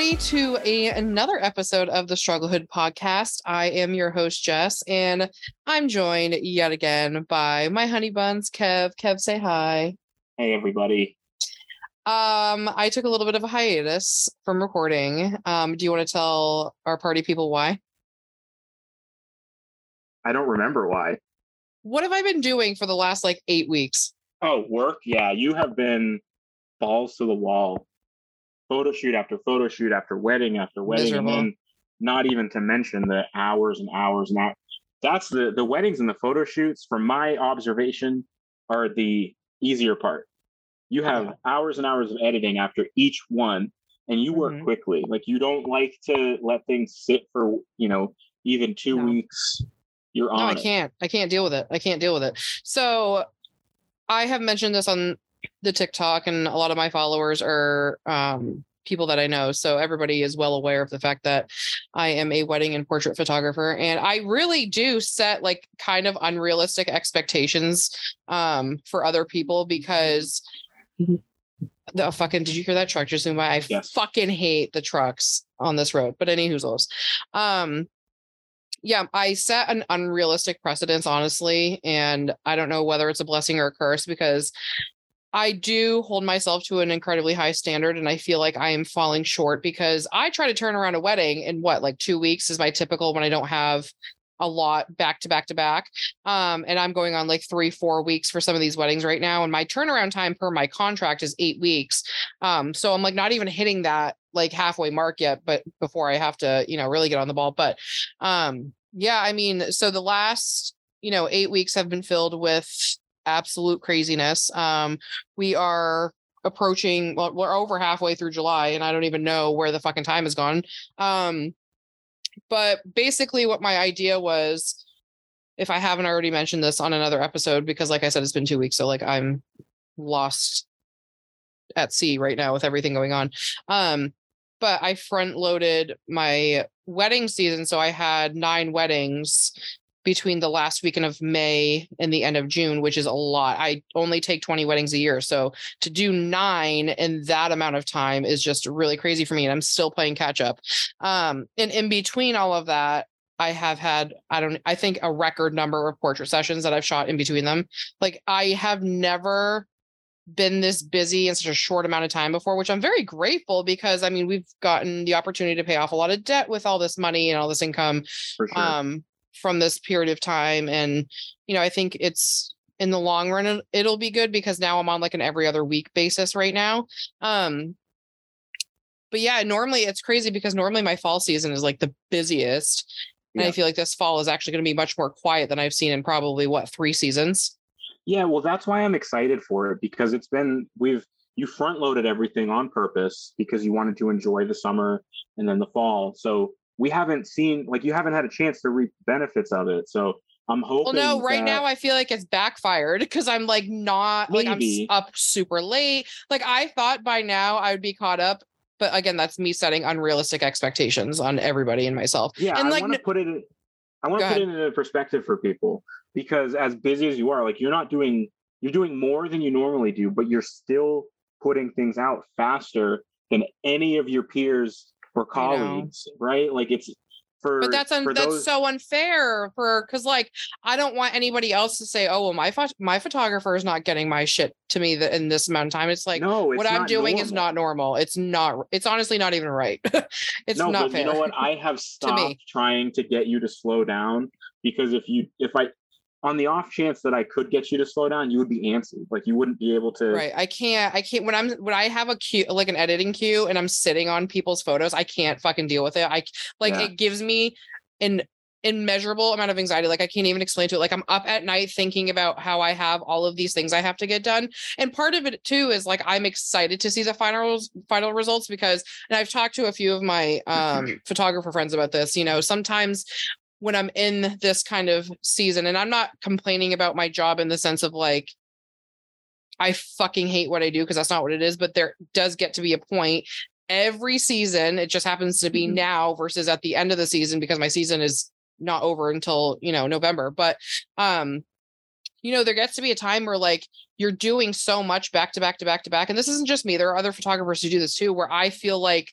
everybody, to a, another episode of the Strugglehood podcast. I am your host, Jess, and I'm joined yet again by my honey buns, Kev. Kev, say hi. Hey, everybody. Um, I took a little bit of a hiatus from recording. Um, do you want to tell our party people why? I don't remember why. What have I been doing for the last like eight weeks? Oh, work? Yeah, you have been balls to the wall photo shoot after photo shoot after wedding after wedding, Miserable. and then not even to mention the hours and hours and hours. That's the the weddings and the photo shoots, from my observation, are the easier part. You have hours and hours of editing after each one, and you work mm-hmm. quickly. Like you don't like to let things sit for you know even two no. weeks. You're on. No, I can't. I can't deal with it. I can't deal with it. So I have mentioned this on the TikTok, and a lot of my followers are um, people that I know. So everybody is well aware of the fact that I am a wedding and portrait photographer. And I really do set like kind of unrealistic expectations um, for other people because the fucking did you hear that truck just zoom by? I yes. fucking hate the trucks on this road. But any who's Um yeah, I set an unrealistic precedence, honestly. And I don't know whether it's a blessing or a curse because I do hold myself to an incredibly high standard and I feel like I am falling short because I try to turn around a wedding in what like 2 weeks is my typical when I don't have a lot back to back to back. Um, and I'm going on like three, four weeks for some of these weddings right now. And my turnaround time per my contract is eight weeks. Um, so I'm like not even hitting that like halfway mark yet, but before I have to, you know, really get on the ball. But um, yeah, I mean, so the last, you know, eight weeks have been filled with absolute craziness. Um, we are approaching well, we're over halfway through July and I don't even know where the fucking time has gone. Um, but basically what my idea was if I haven't already mentioned this on another episode because like I said it's been 2 weeks so like I'm lost at sea right now with everything going on. Um, but I front loaded my wedding season so I had 9 weddings between the last weekend of May and the end of June, which is a lot. I only take 20 weddings a year. So to do nine in that amount of time is just really crazy for me. And I'm still playing catch up. Um, and in between all of that, I have had, I don't, I think a record number of portrait sessions that I've shot in between them. Like I have never been this busy in such a short amount of time before, which I'm very grateful because I mean, we've gotten the opportunity to pay off a lot of debt with all this money and all this income. Sure. Um, from this period of time and you know i think it's in the long run it'll be good because now i'm on like an every other week basis right now um but yeah normally it's crazy because normally my fall season is like the busiest and i feel like this fall is actually going to be much more quiet than i've seen in probably what three seasons? Yeah well that's why i'm excited for it because it's been we've you front loaded everything on purpose because you wanted to enjoy the summer and then the fall so we haven't seen like you haven't had a chance to reap benefits of it. So I'm hoping. Well, no, right now I feel like it's backfired because I'm like not maybe. like I'm up super late. Like I thought by now I would be caught up, but again, that's me setting unrealistic expectations on everybody and myself. Yeah, and I like, want to put it. In, I want to put ahead. it in perspective for people because as busy as you are, like you're not doing you're doing more than you normally do, but you're still putting things out faster than any of your peers for colleagues, right? Like it's for but that's un- that's so unfair for because like I don't want anybody else to say, oh well, my pho- my photographer is not getting my shit to me in this amount of time. It's like no, it's what I'm doing normal. is not normal. It's not. It's honestly not even right. it's no, not. But fair. you know what? I have stopped trying to get you to slow down because if you if I on the off chance that I could get you to slow down, you would be antsy. Like you wouldn't be able to. Right. I can't. I can't. When I'm when I have a queue like an editing queue and I'm sitting on people's photos, I can't fucking deal with it. I like yeah. it gives me an immeasurable amount of anxiety. Like I can't even explain to it. Like I'm up at night thinking about how I have all of these things I have to get done. And part of it too is like I'm excited to see the final final results because and I've talked to a few of my um photographer friends about this. You know, sometimes when I'm in this kind of season, and I'm not complaining about my job in the sense of like, I fucking hate what I do because that's not what it is, but there does get to be a point every season. It just happens to be mm-hmm. now versus at the end of the season because my season is not over until, you know, November. But, um, you know, there gets to be a time where like you're doing so much back to back to back to back. And this isn't just me. There are other photographers who do this too, where I feel like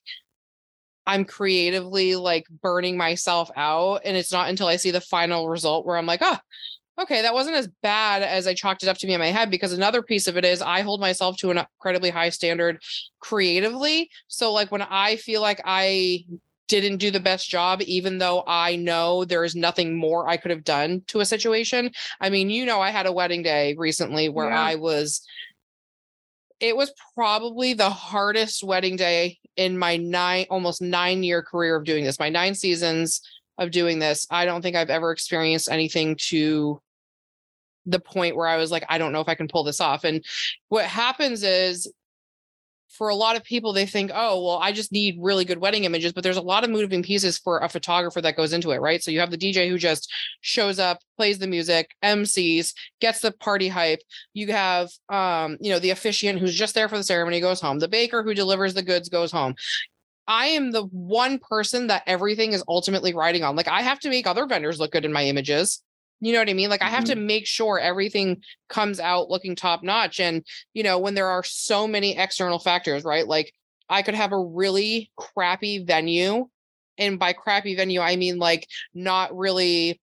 I'm creatively like burning myself out. And it's not until I see the final result where I'm like, oh, okay, that wasn't as bad as I chalked it up to be in my head. Because another piece of it is I hold myself to an incredibly high standard creatively. So, like, when I feel like I didn't do the best job, even though I know there is nothing more I could have done to a situation. I mean, you know, I had a wedding day recently where yeah. I was it was probably the hardest wedding day in my nine almost nine year career of doing this my nine seasons of doing this i don't think i've ever experienced anything to the point where i was like i don't know if i can pull this off. And what happens is for a lot of people, they think, oh, well, I just need really good wedding images, but there's a lot of moving pieces for a photographer that goes into it, right? So you have the DJ who just shows up, plays the music, MCs, gets the party hype. You have, um, you know, the officiant who's just there for the ceremony goes home. The baker who delivers the goods goes home. I am the one person that everything is ultimately riding on. Like I have to make other vendors look good in my images. You know what I mean? Like I have mm-hmm. to make sure everything comes out looking top notch. And, you know, when there are so many external factors, right? Like I could have a really crappy venue. And by crappy venue, I mean like not really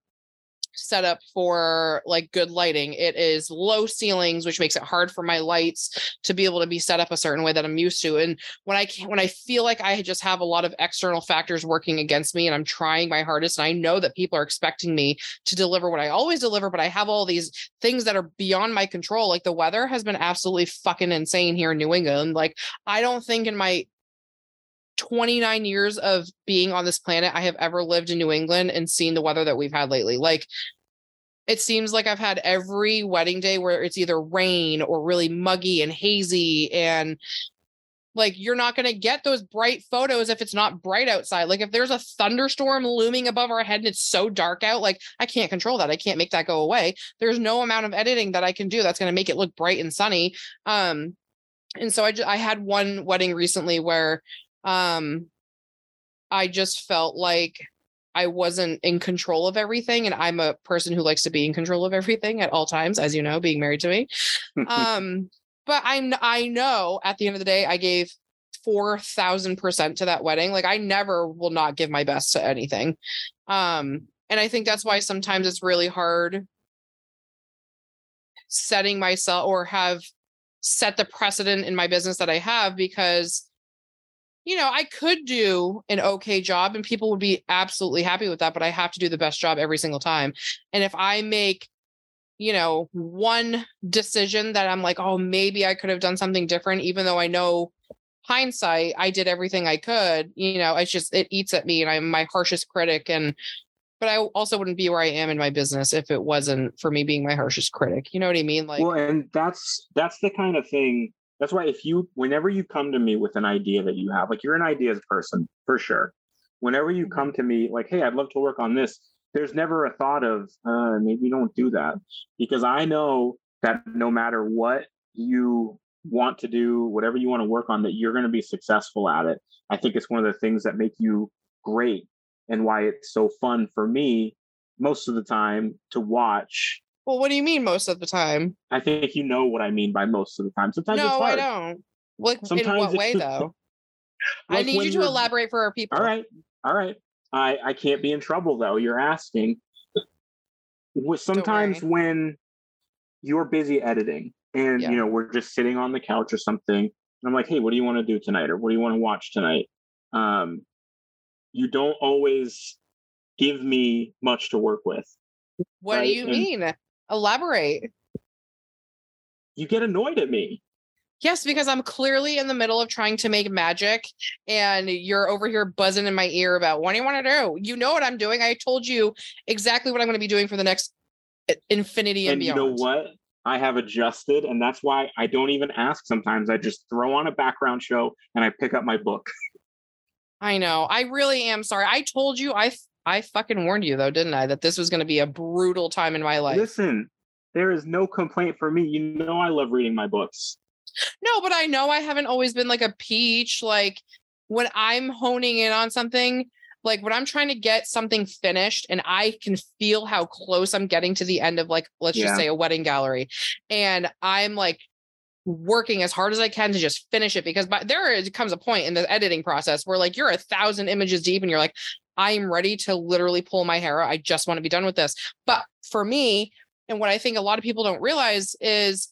set up for like good lighting. It is low ceilings, which makes it hard for my lights to be able to be set up a certain way that I'm used to. And when I when I feel like I just have a lot of external factors working against me and I'm trying my hardest and I know that people are expecting me to deliver what I always deliver, but I have all these things that are beyond my control. Like the weather has been absolutely fucking insane here in New England. Like I don't think in my 29 years of being on this planet, I have ever lived in New England and seen the weather that we've had lately. Like, it seems like I've had every wedding day where it's either rain or really muggy and hazy. And like, you're not going to get those bright photos if it's not bright outside. Like, if there's a thunderstorm looming above our head and it's so dark out, like, I can't control that. I can't make that go away. There's no amount of editing that I can do that's going to make it look bright and sunny. Um, and so I, just, I had one wedding recently where um i just felt like i wasn't in control of everything and i'm a person who likes to be in control of everything at all times as you know being married to me. Um but I'm i know at the end of the day i gave 4000% to that wedding. Like i never will not give my best to anything. Um and i think that's why sometimes it's really hard setting myself or have set the precedent in my business that i have because you know, I could do an okay job and people would be absolutely happy with that, but I have to do the best job every single time. And if I make, you know, one decision that I'm like, oh, maybe I could have done something different, even though I know hindsight, I did everything I could, you know, it's just, it eats at me and I'm my harshest critic. And, but I also wouldn't be where I am in my business if it wasn't for me being my harshest critic. You know what I mean? Like, well, and that's, that's the kind of thing that's why if you whenever you come to me with an idea that you have, like you're an ideas person for sure. Whenever you come mm-hmm. to me like, hey, I'd love to work on this, there's never a thought of uh, maybe don't do that because I know that no matter what you want to do, whatever you want to work on, that you're going to be successful at it. I think it's one of the things that make you great and why it's so fun for me most of the time to watch well, what do you mean most of the time? I think you know what I mean by most of the time. Sometimes no, I don't. Like Sometimes in what way though? like I need you to elaborate for our people. All right, all right. I I can't be in trouble though. You're asking. Sometimes when you're busy editing and yeah. you know we're just sitting on the couch or something, and I'm like, hey, what do you want to do tonight, or what do you want to watch tonight? Um, you don't always give me much to work with. What right? do you and, mean? Elaborate. You get annoyed at me. Yes, because I'm clearly in the middle of trying to make magic and you're over here buzzing in my ear about what do you want to do? You know what I'm doing. I told you exactly what I'm going to be doing for the next uh, infinity and, and beyond. You know what? I have adjusted, and that's why I don't even ask sometimes. I just throw on a background show and I pick up my book. I know. I really am sorry. I told you I I fucking warned you though, didn't I, that this was going to be a brutal time in my life. Listen, there is no complaint for me. You know I love reading my books. No, but I know I haven't always been like a peach. Like when I'm honing in on something, like when I'm trying to get something finished and I can feel how close I'm getting to the end of like, let's Yeah. just say a wedding gallery. And I'm like working as hard as I can to just finish it because by, there is- comes a point in the editing process where like you're a thousand images deep and you're like, I am ready to literally pull my hair out. I just want to be done with this. But for me, and what I think a lot of people don't realize is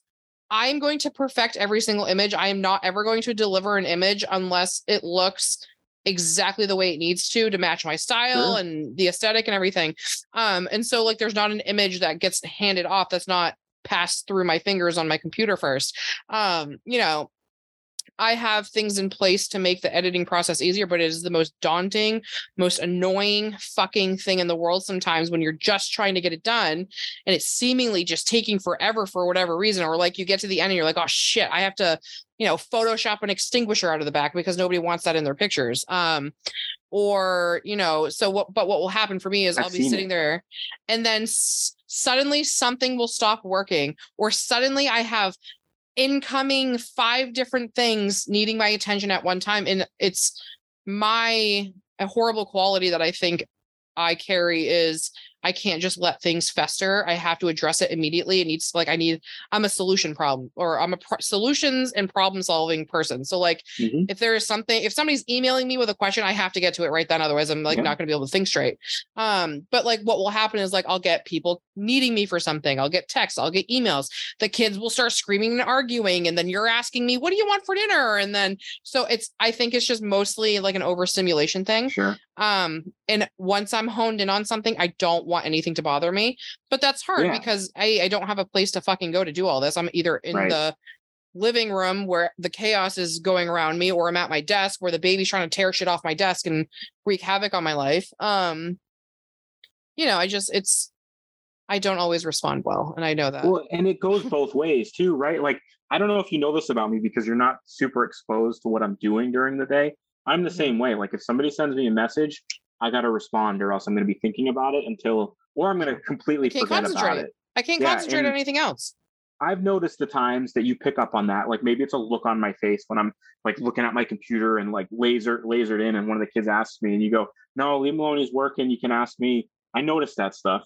I'm going to perfect every single image. I am not ever going to deliver an image unless it looks exactly the way it needs to to match my style Sure. and the aesthetic and everything. Um, and so like there's not an image that gets handed off that's not passed through my fingers on my computer first. Um, you know, I have things in place to make the editing process easier, but it is the most daunting, most annoying fucking thing in the world sometimes when you're just trying to get it done and it's seemingly just taking forever for whatever reason. Or like you get to the end and you're like, oh shit, I have to, you know, Photoshop an extinguisher out of the back because nobody wants that in their pictures. Um, or, you know, so what, but what will happen for me is I've I'll be sitting it. there and then s- suddenly something will stop working or suddenly I have incoming five different things needing my attention at one time and it's my horrible quality that i think i carry is i can't just let things fester. I have to address it immediately. It needs like i need i'm a solution problem or i'm a pro- solutions and problem solving person. So like Mhm. if there is something if somebody's emailing me with a question i have to get to it right then. Otherwise i'm like Yeah. not going to be able to think straight. Um but like what will happen is like i'll get people needing me for something. I'll get texts. I'll get emails. The kids will start screaming and arguing and then you're asking me what do you want for dinner? And then so it's i think it's just mostly like an overstimulation thing. Sure. um and once i'm honed in on something i don't want anything to bother me but that's hard Yeah. because i i don't have a place to fucking go to do all this i'm either in Right. the living room where the chaos is going around me or i'm at my desk where the baby's trying to tear shit off my desk and wreak havoc on my life um you know i just it's i don't always respond well and i know that Well, and it goes both ways too, right? Like, I don't know if you know this about me because you're not super exposed to what I'm doing during the day. I'm the Mhm. same way. Like, if somebody sends me a message, I got to respond or else I'm going to be thinking about it until, or I'm going to completely forget about it. i can't yeah, concentrate on anything else I've noticed the times that you pick up on that. Like maybe it's a look on my face when I'm like looking at my computer and like laser lasered in, and one of the kids asks me, and you go, "No, leave Maloney's working. You can ask me." I noticed that stuff.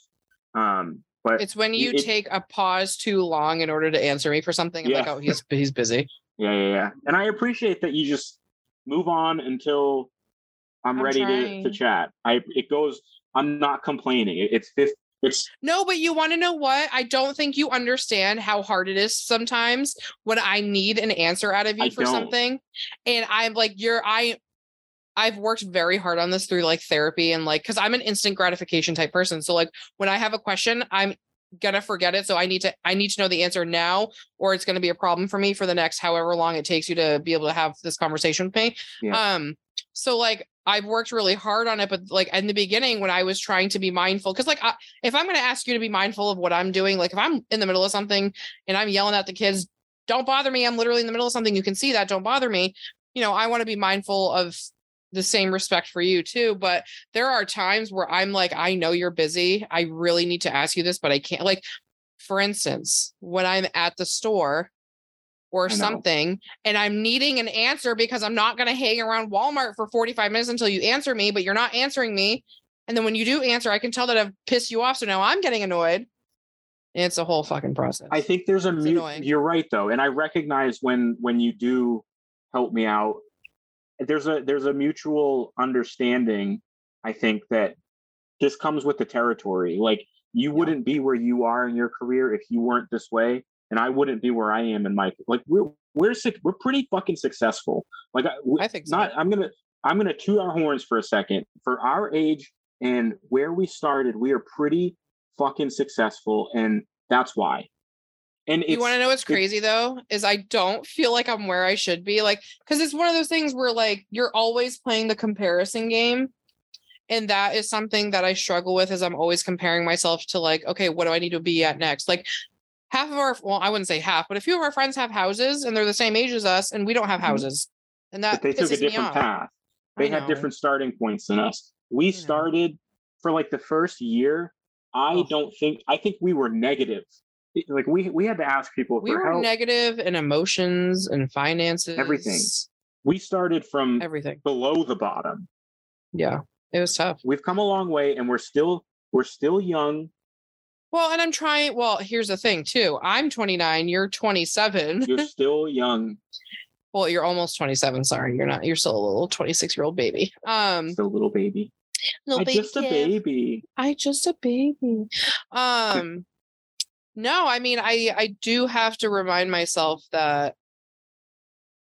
Um, but it's when you it- take a pause too long in order to answer me for something i'm like Yeah. oh he's he's busy yeah, yeah, yeah. And I appreciate that you just move on until I'm, I'm ready to, to chat. I it goes. I'm not complaining. It, it's fifth. It's No, but you want to know what? I don't think you understand how hard it is sometimes when I need an answer out of you I for don't. something. And I'm like, you're I I've worked very hard on this through like therapy and like cuz I'm an instant gratification type person. So like when I have a question, I'm gonna forget it. So I need to I need to know the answer now, or it's gonna be a problem for me for the next however long it takes you to be able to have this conversation with me. Yeah. Um, so like I've worked really hard on it, but like in the beginning when I was trying to be mindful, because like I, if I'm going to ask you to be mindful of what I'm doing, like if I'm in the middle of something and I'm yelling at the kids, don't bother me. I'm literally in the middle of something. You can see that. Don't bother me. You know, I want to be mindful of the same respect for you too. But there are times where I'm like, I know you're busy. I really need to ask you this, but I can't. Like, for instance, when I'm at the store or something and I'm needing an answer because I'm not going to hang around Walmart for 45 minutes until you answer me, but you're not answering me. And then when you do answer, I can tell that I've pissed you off. So now I'm getting annoyed. It's a whole fucking process. I think there's a It's mu- annoying. you're right though, and I recognize when when you do help me out. There's a there's a mutual understanding. I think that this comes with the territory. Like you wouldn't be where you are in your career if you weren't this way, and I wouldn't be where I am in my like we're we're suc- we're pretty fucking successful. Like I, I think so. not I'm gonna I'm gonna toot our horns for a second. For our age and where we started, we are pretty fucking successful, and that's why. And you want to know what's crazy though? Is I don't feel like I'm where I should be. Like, because it's one of those things where like you're always playing the comparison game. And that is something that I struggle with is I'm always comparing myself to like, okay, what do I need to be at next? Like half of our well, I wouldn't say half, but a few of our friends have houses and they're the same age as us, and we don't have Mhm. houses. And that but they took a different path. They had different starting points than us. We started for like the first year. I Oh. don't think I think we were negative. Like we we had to ask people We for were help. negative in emotions and finances. Everything. We started from Everything. below the bottom. Yeah. It was tough. We've come a long way and we're still we're still young. Well, and I'm trying. Well, here's the thing too. I'm 29. You're 27. You're still young. well, you're almost 27. Sorry, you're not. You're still a little 26 year old baby. Um, Still a little baby. little I baby just a baby. I just a baby. Um, no, I mean, I I do have to remind myself that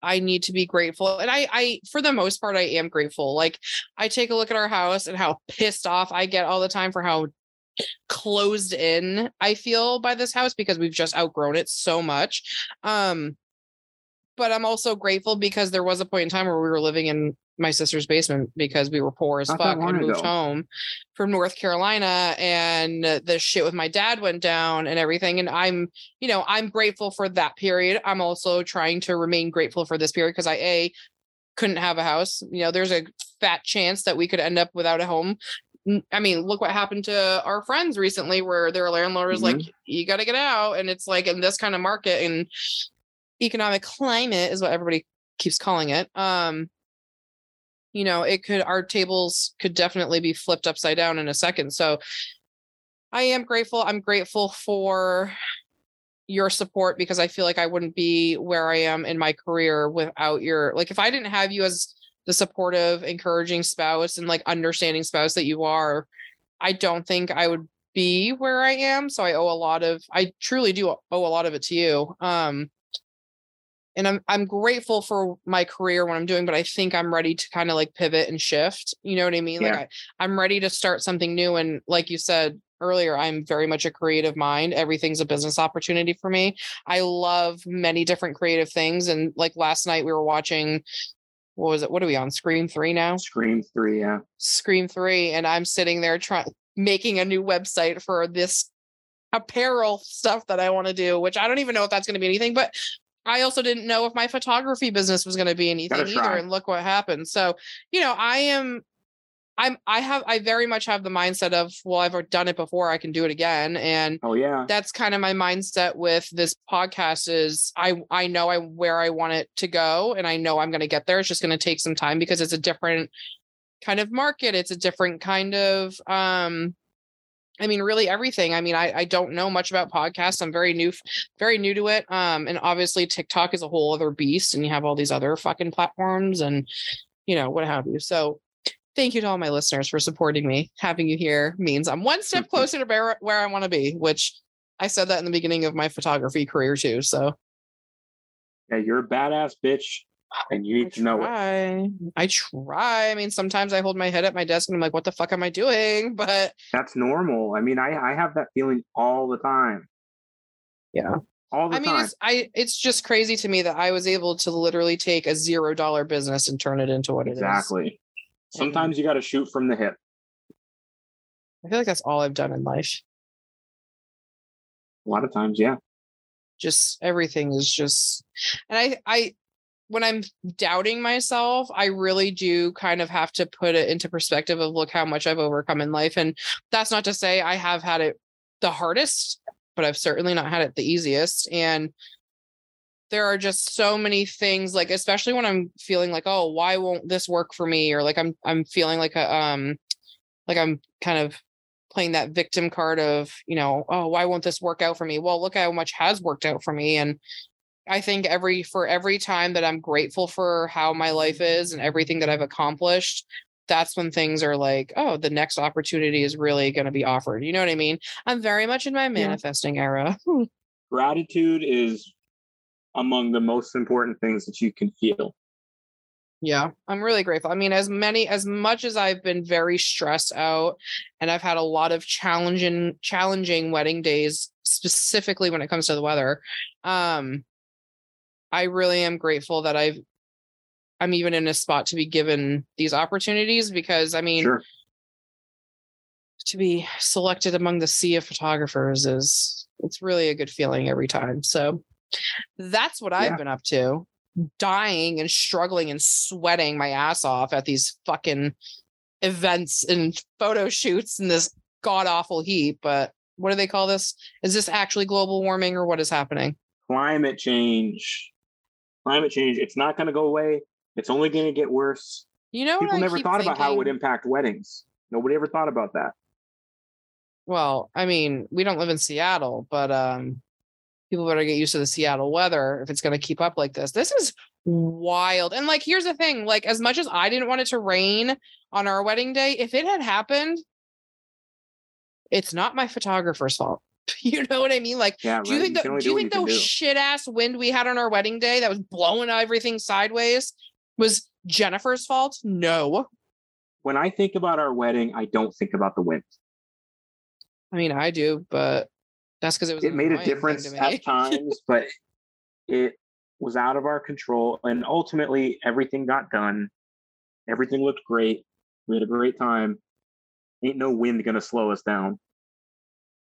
I need to be grateful, and I I for the most part I am grateful. Like I take a look at our house and how pissed off I get all the time for how closed in I feel by this house because we've just outgrown it so much. Um, but I'm also grateful because there was a point in time where we were living in my sister's basement because we were poor as Not fuck and moved ago. home from North Carolina and the shit with my dad went down and everything and I'm you know I'm grateful for that period I'm also trying to remain grateful for this period because I a couldn't have a house you know there's a fat chance that we could end up without a home I mean look what happened to our friends recently where their landlord was like you got to get out and it's like in this kind of market and economic climate is what everybody keeps calling it um you know it could our tables could definitely be flipped upside down in a second. So i am grateful. I'm grateful for your support because i feel like i wouldn't be where i am in my career without your like if i didn't have you as the supportive encouraging spouse and like understanding spouse that you are i don't think i would be where i am so i owe a lot of i truly do owe a lot of it to you um and I'm I'm grateful for my career what I'm doing, but I think I'm ready to kind of like pivot and shift. You know what I mean? Like I, I'm ready to start something new. And like you said earlier, I'm very much a creative mind. Everything's a business opportunity for me. I love many different creative things. And like last night we were watching what was it? What are we on? Scream three now? Scream three, yeah. Scream three. And I'm sitting there trying making a new website for this apparel stuff that I want to do, which I don't even know if that's going to be anything, but I also didn't know if my photography business was going to be anything either. And look what happened. So, you know, I am, I'm, I have, I very much have the mindset of, well, I've done it before. I can do it again. And Oh yeah. that's kind of my mindset with this podcast is I, I know I, where I want it to go and I know I'm going to get there. It's just going to take some time because it's a different kind of market. It's a different kind of, um, I mean, really everything. I mean, I, I don't know much about podcasts. I'm very new, very new to it. Um, and obviously TikTok is a whole other beast, and you have all these other fucking platforms, and you know what have you. So, thank you to all my listeners for supporting me. Having you here means I'm one step closer to where, where I want to be. Which I said that in the beginning of my photography career too. So Yeah, you're a badass bitch and you need I to know it. I try. I mean, sometimes I hold my head at my desk and I'm like, "What the fuck am I doing?" But That's normal. I mean, I, I have that feeling all the time. Yeah. All the I mean, time. it's I it's just crazy to me that I was able to literally take a zero dollar business and turn it into what it is. Exactly. Mm-hmm. Sometimes you got to shoot from the hip. I feel like that's all I've done in life. A lot of times, yeah. Just everything is just, and I I when I'm doubting myself, I really do kind of have to put it into perspective of look how much I've overcome in life, and that's not to say I have had it the hardest, but I've certainly not had it the easiest, and there are just so many things like especially when i'm feeling like oh why won't this work for me? or like i'm i'm feeling like a um like i'm kind of playing that victim card of you know oh why won't this work out for me? Well look how much has worked out for me and i think every for every time that i'm grateful for how my life is and everything that i've accomplished that's when things are like oh the next opportunity is really going to be offered. You know what i mean? I'm very much in my manifesting era. Gratitude is among the most important things that you can feel. Yeah, I'm really grateful. I mean, as many as much as I've been very stressed out and I've had a lot of challenging challenging wedding days specifically when it comes to the weather. Um I really am grateful that I've I'm even in a spot to be given these opportunities because I mean, Sure. to be selected among the sea of photographers is it's really a good feeling every time. So that's what I've been up to. Dying and struggling and sweating my ass off at these fucking events and photo shoots in this god awful heat. But what do they call this? Is this actually global warming or what is happening? Climate change. Climate change. It's not going to go away. It's only going to get worse. You know, people never thought thinking? about how it would impact weddings. Nobody ever thought about that. Well, I mean, we don't live in Seattle, but um, people better get used to the Seattle weather if it's going to keep up like this. This is wild. And like, here's the thing: like, as much as I didn't want it to rain on our wedding day, if it had happened, it's not my photographer's fault. You know what I mean? Like, yeah, do you think the, do you think the shit ass wind we had on our wedding day that was blowing everything sideways was Jennifer's fault? No. When I think about our wedding, I don't think about the wind. I mean, I do, but that's because it was. It made a difference at times, but it was out of our control, and ultimately everything got done. Everything looked great. We had a great time. Ain't no wind gonna slow us down.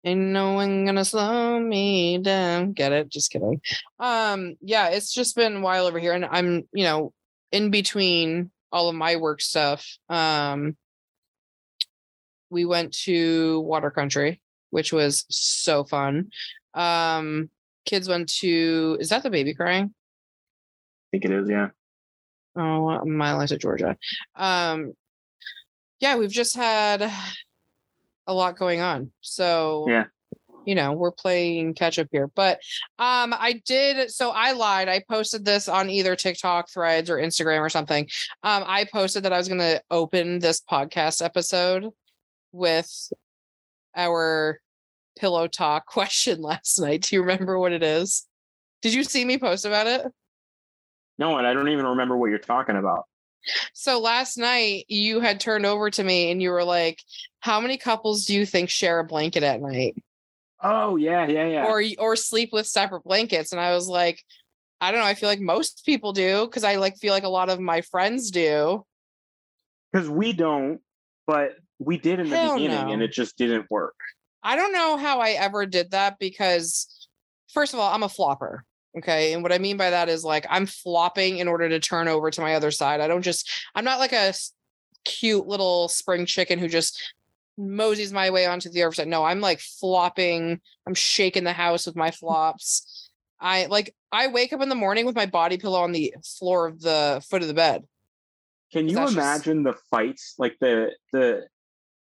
Ain't no one gonna slow me down. Get it? Just kidding. Um, yeah, it's just been a while over here, and I'm, you know, in between all of my work stuff. Um, we went to Water Country, which was so fun. Um, kids went to is that the baby crying? I think it is, yeah. Oh, my life to Georgia. Um, yeah, we've just had a lot going on. So yeah, you know, we're playing catch up here. But um I did so I lied. I posted this on either TikTok threads or Instagram or something. Um I posted that I was gonna open this podcast episode with our pillow talk question last night. Do you remember what it is? Did you see me post about it? No, and I don't even remember what you're talking about. So last night you had turned over to me and you were like, "How many couples do you think share a blanket at night?" Oh yeah, yeah, yeah. Or or sleep with separate blankets, and I was like, I don't know. I feel like most people do because I like feel like a lot of my friends do. Because we don't, but we did in the Hell beginning, no. and it just didn't work. I don't know how I ever did that because, first of all, I'm a flopper. Okay. And what I mean by that is like I'm flopping in order to turn over to my other side. I don't just, I'm not like a cute little spring chicken who just moseys my way onto the other side. No, I'm like flopping. I'm shaking the house with my flops. I like, I wake up in the morning with my body pillow on the floor of the foot of the bed. Can you imagine just... the fights, like the, the,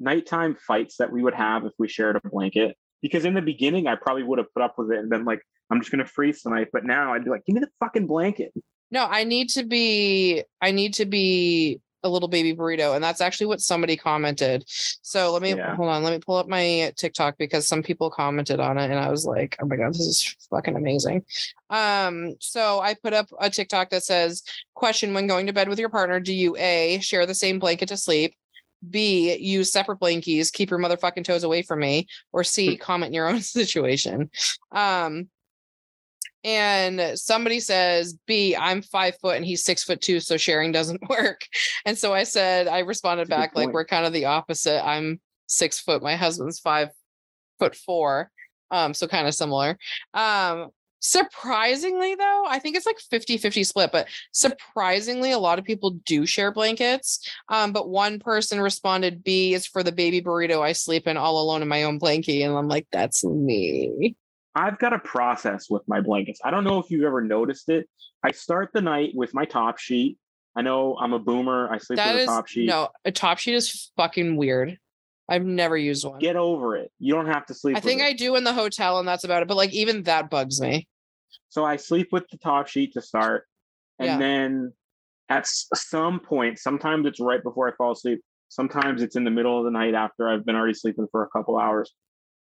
nighttime fights that we would have if we shared a blanket because in the beginning I probably would have put up with it and been like, I'm just gonna freeze tonight. But now I'd be like, give me the fucking blanket. No, I need to be I need to be a little baby burrito. And that's actually what somebody commented. So let me yeah. hold on, let me pull up my TikTok because some people commented on it and I was like, oh my God, this is fucking amazing. Um, so I put up a TikTok that says, question when going to bed with your partner, do you A share the same blanket to sleep? B, use separate blankies, keep your motherfucking toes away from me, or C, comment in your own situation. Um, and somebody says, B, I'm five foot and he's six foot two, so sharing doesn't work. And so I said, I responded back like we're kind of the opposite. I'm six foot, my husband's five foot four. Um, so kind of similar. Um, Surprisingly, though, I think it's like 50 50 split, but surprisingly, a lot of people do share blankets. Um, but one person responded, B is for the baby burrito I sleep in all alone in my own blankie. And I'm like, that's me. I've got a process with my blankets. I don't know if you've ever noticed it. I start the night with my top sheet. I know I'm a boomer. I sleep that with is, a top sheet. No, a top sheet is fucking weird. I've never used one. Get over it. You don't have to sleep. I think it. I do in the hotel, and that's about it. But like even that bugs me. So I sleep with the top sheet to start. And yeah. then at some point, sometimes it's right before I fall asleep. Sometimes it's in the middle of the night after I've been already sleeping for a couple hours.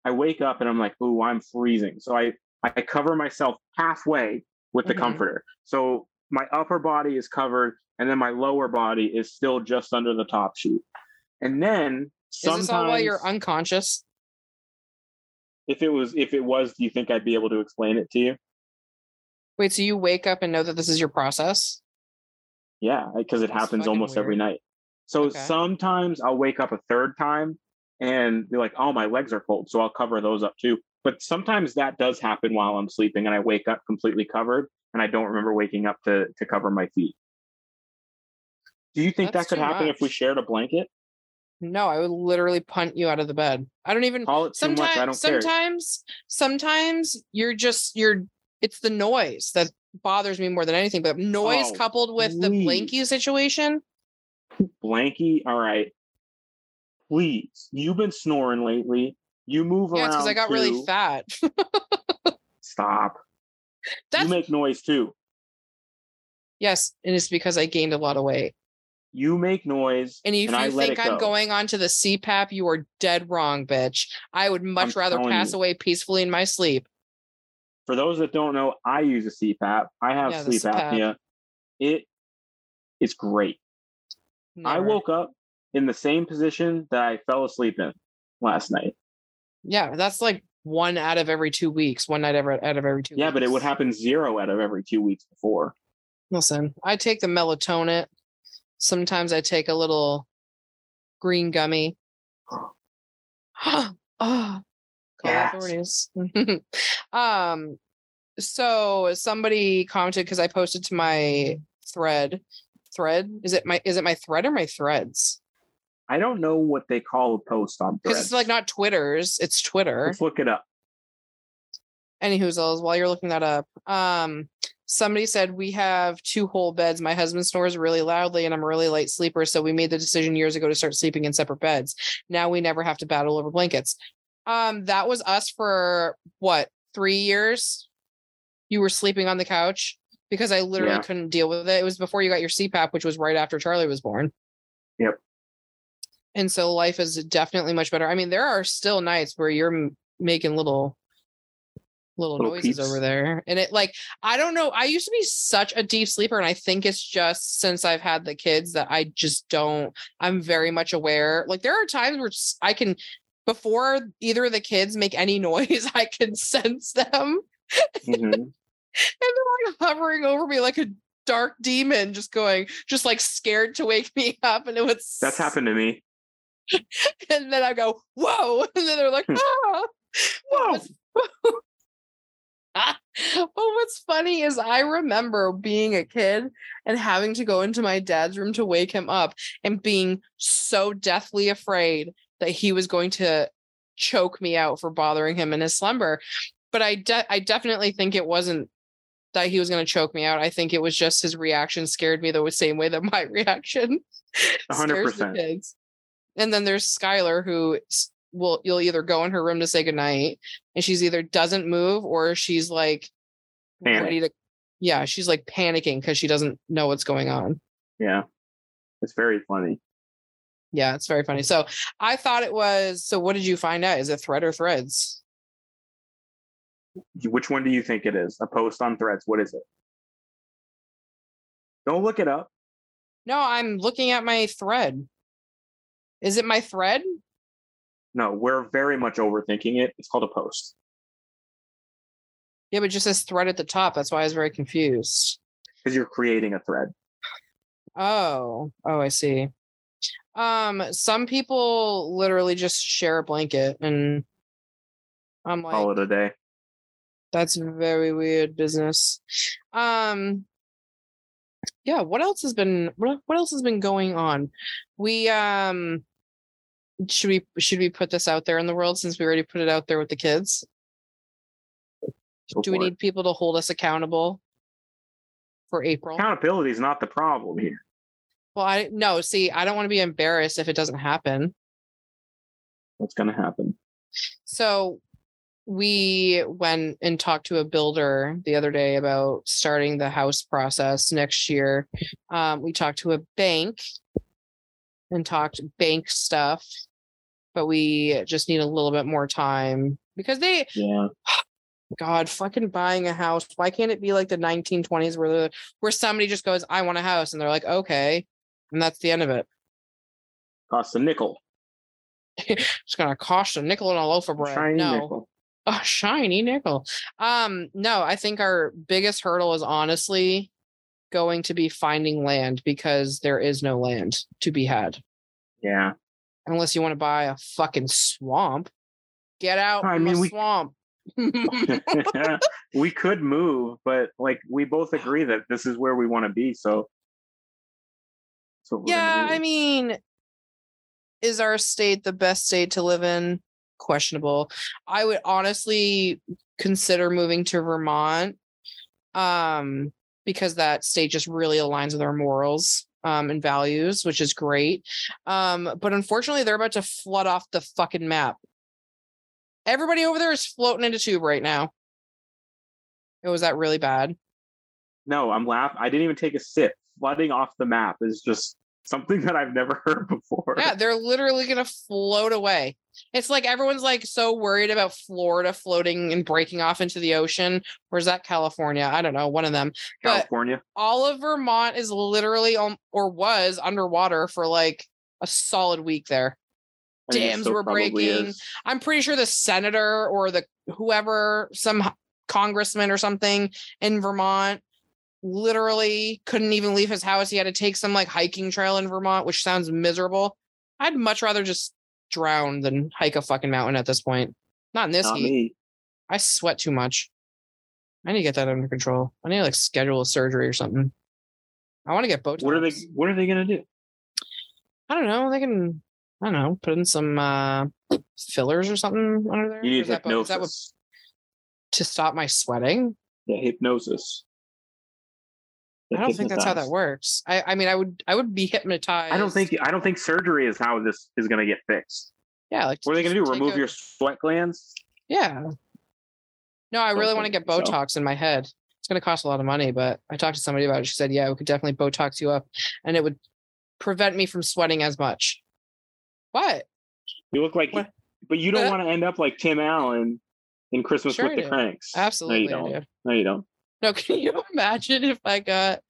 I wake up and I'm like, "Ooh, I'm freezing." So I I cover myself halfway with the mm-hmm. comforter. So my upper body is covered and then my lower body is still just under the top sheet. And then sometimes Is this all while you're unconscious? If it was if it was, do you think I'd be able to explain it to you? Wait, so you wake up and know that this is your process? Yeah, because it happens almost weird. every night. So okay. sometimes I'll wake up a third time and be like, oh, my legs are cold. So I'll cover those up too. But sometimes that does happen while I'm sleeping and I wake up completely covered and I don't remember waking up to, to cover my feet. Do you think That's that could happen much. if we shared a blanket? No, I would literally punt you out of the bed. I don't even call it sometimes, much. I don't sometimes, care. sometimes you're just you're it's the noise that bothers me more than anything. But noise oh, coupled with please. the blankie situation. Blanky, all right. Please, you've been snoring lately. You move Yeah, around. it's because I got too. really fat. Stop. That's You make noise too. yes, and it's because I gained a lot of weight. You make noise. And if I you think I'm go. going on to the CPAP, you are dead wrong, bitch. I would much I'm rather pass you. away peacefully in my sleep. For those that don't know, I use a CPAP. I have Yeah, sleep apnea. It is great. I woke up in the same position that I fell asleep in last night. Yeah, that's like one out of every two weeks, one night ever out of every two Yeah, weeks. but it would happen zero out of every two weeks before. Listen, I take the melatonin. Sometimes I take a little green gummy. oh, call Yes. authorities. um, so somebody commented because I posted to my thread. Thread is it my is it my thread or my threads? I don't know what they call a post on Because it's like not Twitter's, it's Twitter. Let's look it up. any whoozles while you're looking that up um somebody said we have two whole beds my husband snores really loudly and i'm a really light sleeper so we made the decision years ago to start sleeping in separate beds now we never have to battle over blankets um that was us for what three years? You were sleeping on the couch? Because i literally Yeah. couldn't deal with it. It was before you got your cpap which was right after charlie was born. Yep. and so life is definitely much better. I mean there are still nights where you're m- making little little, Little noises peeps. over there. And it like i don't know. I used to be such a deep sleeper and i think it's just since i've had the kids that i just don't i'm very much aware. Like there are times where I can before either of the kids make any noise i can sense them Mhm. and they're like hovering over me like a dark demon just going just like scared to wake me up and it was That's happened to me. and then i go whoa and then they're like Hmm. ah Whoa. but what's funny is I remember being a kid and having to go into my dad's room to wake him up and being so deathly afraid that he was going to choke me out for bothering him in his slumber. But I de- I definitely think it wasn't that he was going to choke me out. I think it was just his reaction scared me the same way that my reaction A hundred scares the kids. And then there's Skylar who will you'll either go in her room to say goodnight and she's either doesn't move or she's like ready to yeah, she's like panicking because she doesn't know what's going on. Yeah. It's very funny. Yeah, it's very funny. So I thought it was so what did you find out? Is it thread or threads? Which one do you think it is? A post on threads. What is it? Don't look it up. No, I'm looking at my thread. Is it my thread? No, we're very much overthinking it. It's called a post. Yeah, but it just says thread at the top. That's why I was very confused. Because you're creating a thread. Oh, oh, I see. Um, some people literally just share a blanket, and I'm like, Call it a day. that's very weird business. Um, yeah. What else has been what what else has been going on? We um, should we should we put this out there in the world since we already put it out there with the kids? Go Do we for it. need people to hold us accountable for April? accountability is not the problem here? Well, I no. See, I don't want to be embarrassed if it doesn't happen. What's going to happen? So we went and talked to a builder the other day about starting the house process next year. Um, we talked to a bank and talked bank stuff, but we just need a little bit more time because they, Yeah. God, fucking buying a house. Why can't it be like the 1920s where the where somebody just goes, "I want a house," and they're like, "Okay," and that's the end of it. Costs a nickel. It's gonna cost a nickel and a loaf of bread. Shiny no. nickel. a shiny nickel. Um, no, I think our biggest hurdle is honestly going to be finding land because there is no land to be had Yeah. unless you want to buy a fucking swamp. Get out I from mean, we- swamp. we could move, but like we both agree that this is where we want to be. So, that's what we're yeah. I mean, is our state the best state to live in? Questionable. I would honestly consider moving to Vermont um because that state just really aligns with our morals um, and values, which is great. Um, but unfortunately, they're about to flood off the fucking map. Everybody over there is floating in a tube right now. It was that really bad. No, I'm laughing. I didn't even take a sip. Flooding off the map is just something that I've never heard before. Yeah, they're literally gonna float away. It's like everyone's like so worried about Florida floating and breaking off into the ocean. Where's that California? I don't know, one of them. California. But all of Vermont is literally on or was underwater for like a solid week there. Dams were breaking. Is. I'm pretty sure the senator or the whoever, some congressman or something in Vermont literally couldn't even leave his house. He had to take some like hiking trail in Vermont, which sounds miserable. I'd much rather just drown than hike a fucking mountain at this point. Not in this Not heat. Me. I sweat too much. I need to get that under control. I need to like schedule a surgery or something. I want to get Botox. What are they what are they gonna do? I don't know. They can I don't know, put in some uh fillers or something under there. You need hypnosis. That, what, to stop my sweating? Yeah, hypnosis. I don't think that's how that works. I, I mean, I would, I would be hypnotized. I don't think, I don't think surgery is how this is going to get fixed. Yeah, like what are they going to do? Remove a, your sweat glands? Yeah. No, I really want to get Botox so. in my head. It's going to cost a lot of money, but I talked to somebody about it. She said, "Yeah, we could definitely Botox you up, and it would prevent me from sweating as much." What? You look like, what? but you don't want to end up like Tim Allen in Christmas sure with the Kranks. Absolutely, no, you don't. No, you don't. No, can you imagine if I got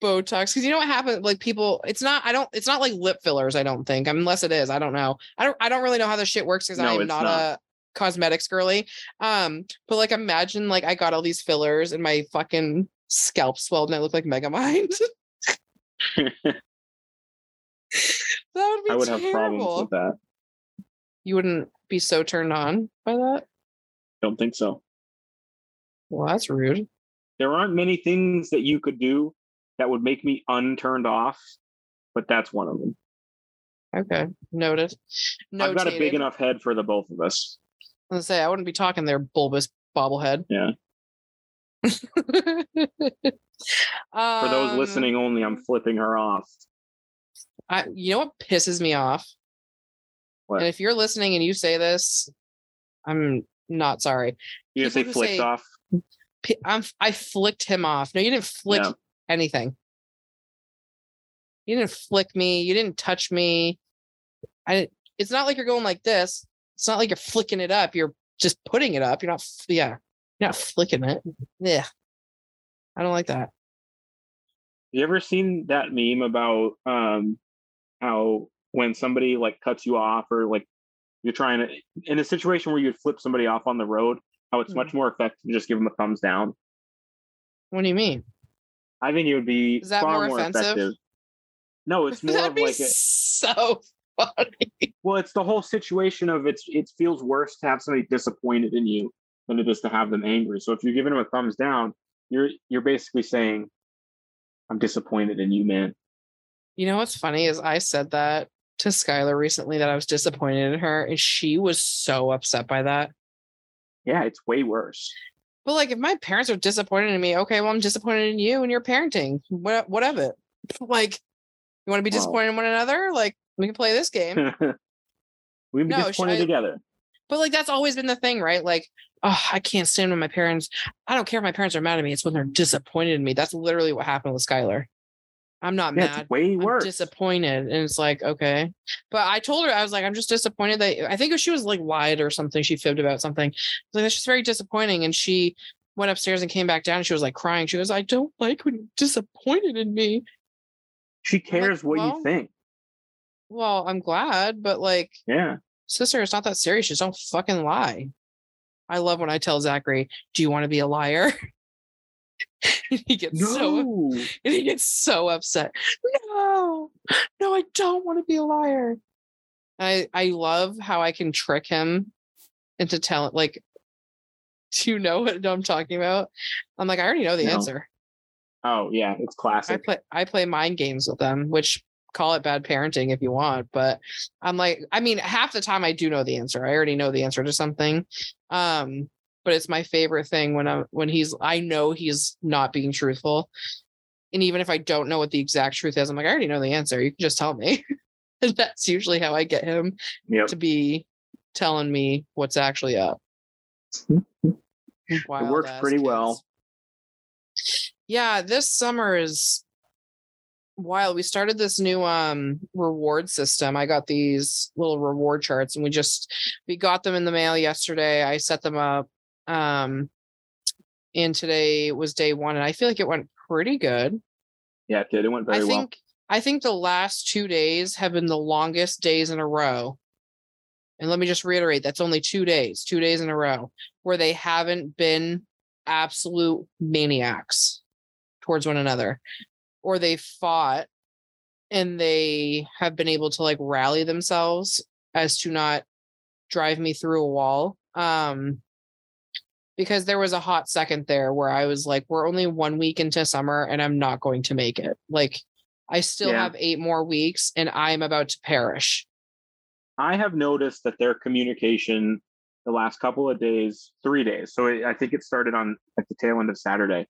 Botox? Because you know what happened? Like people, it's not. I don't. It's not like lip fillers. I don't think. Unless it is. I don't know. I don't. I don't really know how this shit works because no, I'm not, not, a cosmetics girly. Um, but like imagine like I got all these fillers and my fucking scalp swelled and I look like Megamind. that would be. I would terrible. have problems with that. You wouldn't be so turned on by that. Don't think so. Well, that's rude. There aren't many things that you could do that would make me unturned off, but that's one of them. Okay, noted. Notated. I've got a big enough head for the both of us. I was say I wouldn't be talking there, bulbous bobblehead. Yeah. for those um, listening only, I'm flipping her off. I, you know what pisses me off? What? And if you're listening and you say this, I'm not sorry. You gonna say flicked say, off? I'm, I flicked him off. No, you didn't flick anything. You didn't flick me. You didn't touch me. I. It's not like you're going like this. It's not like you're flicking it up. You're just putting it up. You're not. Yeah, you're not flicking it. Yeah, I don't like that. You ever seen that meme about um how when somebody like cuts you off or like you're trying to in a situation where you'd flip somebody off on the road how it's much hmm. more effective to just give them a thumbs down. What do you mean? I think it would be Is that far more, more effective? No, it's more of like a, so funny. Well, it's the whole situation of it's it feels worse to have somebody disappointed in you than it is to have them angry. So if you're giving them a thumbs down, you're you're basically saying, I'm disappointed in you, man. You know what's funny is I said that to Skylar recently that I was disappointed in her, and she was so upset by that yeah, it's way worse. But like, if my parents are disappointed in me, okay, well, I'm disappointed in you and your parenting. What, what of it? Like, you want to be disappointed in one another? Like, we can play this game. we can be no, disappointed I, together. But like, that's always been the thing, right? Like, oh, I can't stand when my parents. I don't care if my parents are mad at me. It's when they're disappointed in me. That's literally what happened with Skylar. I'm not yeah, mad. way worse. I'm disappointed. And it's like, okay. But I told her, I was like, I'm just disappointed that I think she was like lied or something. She fibbed about something. Like, that's just very disappointing. And she went upstairs and came back down. And she was like crying. She goes, I don't like when you're disappointed in me. She cares like, what well, you think. Well, I'm glad, but like, yeah, sister, it's not that serious. Just don't fucking lie. I love when I tell Zachary, Do you want to be a liar? he gets no. so and he gets so upset. No, no, I don't want to be a liar. I I love how I can trick him into telling like do you know what I'm talking about? I'm like, I already know the no. answer. Oh yeah, it's classic. I play I play mind games with them, which call it bad parenting if you want, but I'm like, I mean, half the time I do know the answer. I already know the answer to something. Um, but it's my favorite thing when I'm when he's I know he's not being truthful. And even if I don't know what the exact truth is, I'm like, I already know the answer. You can just tell me. and that's usually how I get him Yep. to be telling me what's actually up. it works pretty kids. well. Yeah, this summer is wild. We started this new um reward system. I got these little reward charts and we just we got them in the mail yesterday. I set them up. Um and today was day one and I feel like it went pretty good. Yeah, it did. It went very I well. think I think the last two days have been the longest days in a row. And let me just reiterate, that's only two days, two days in a row where they haven't been absolute maniacs towards one another. Or they fought and they have been able to like rally themselves as to not drive me through a wall. Um because there was a hot second there where I was like, we're only one week into summer and I'm not going to make it. Like, I still Yeah. have eight more weeks and I'm about to perish. I have noticed that their communication the last couple of days, three days. So it, I think it started on at the tail end of Saturday.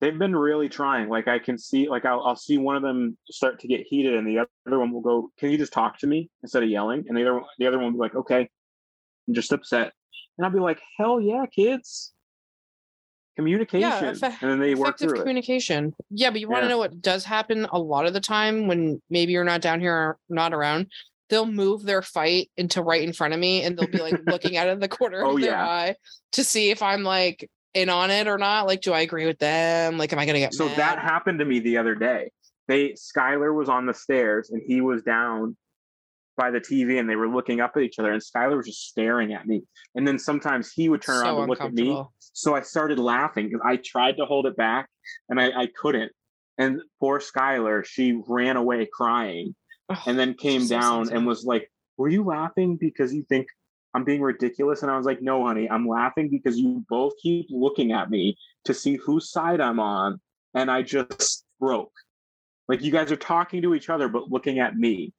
They've been really trying. Like I can see, like I'll, I'll see one of them start to get heated, and the other one will go, "Can you just talk to me instead of yelling?" And the other, the other one will be like, "Okay, I'm just upset," and I'll be like, "Hell yeah, kids!" Communication, effe- and then they work Effective through it. communication. Yeah, but you want to Yeah. know what does happen a lot of the time when maybe you're not down here or not around? They'll move their fight into right in front of me and they'll be like looking out of the corner Oh, of their yeah. eye to see if I'm like in on it or not. Like, do I agree with them? Like, am I gonna get So mad? that happened to me the other day. They Skylar was on the stairs and he was down by the TV and they were looking up at each other and Skylar was just staring at me. And then sometimes he would turn so around and look at me. So I started laughing because I tried to hold it back and I, I couldn't. And poor Skylar, she ran away crying Ugh, and then came down and was like, Were you laughing because you think I'm being ridiculous? And I was like, No, honey, I'm laughing because you both keep looking at me to see whose side I'm on. And I just broke. Like you guys are talking to each other, but looking at me.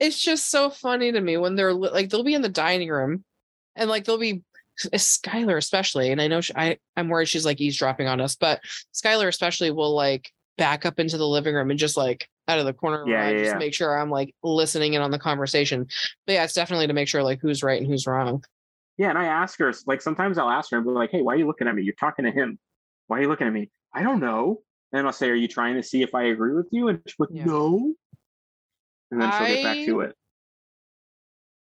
It's just so funny to me when they're like they'll be in the dining room and like they'll be Skylar especially and I know she, I I'm worried she's like eavesdropping on us but Skylar especially will like back up into the living room and just like out of the corner Yeah, eye yeah, just yeah. make sure I'm like listening in on the conversation but yeah it's definitely to make sure like who's right and who's wrong Yeah, and I ask her, like sometimes I'll ask her and be like, Hey, why are you looking at me? You're talking to him. Why are you looking at me? I don't know. And I'll say, Are you trying to see if I agree with you? And she's like, Yeah. No. And then she'll get back to it.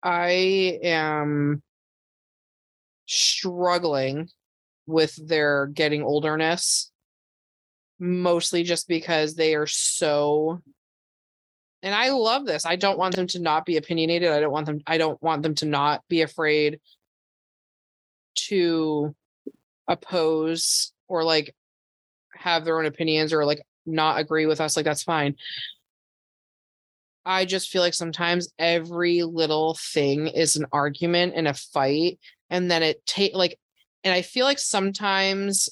I am struggling with their getting olderness, mostly just because they are so. And I love this. I don't want them to not be opinionated. I don't want them. I don't want them to not be afraid to oppose or like have their own opinions or like not agree with us. Like that's fine. I just feel like sometimes every little thing is an argument and a fight, and then it take like, and I feel like sometimes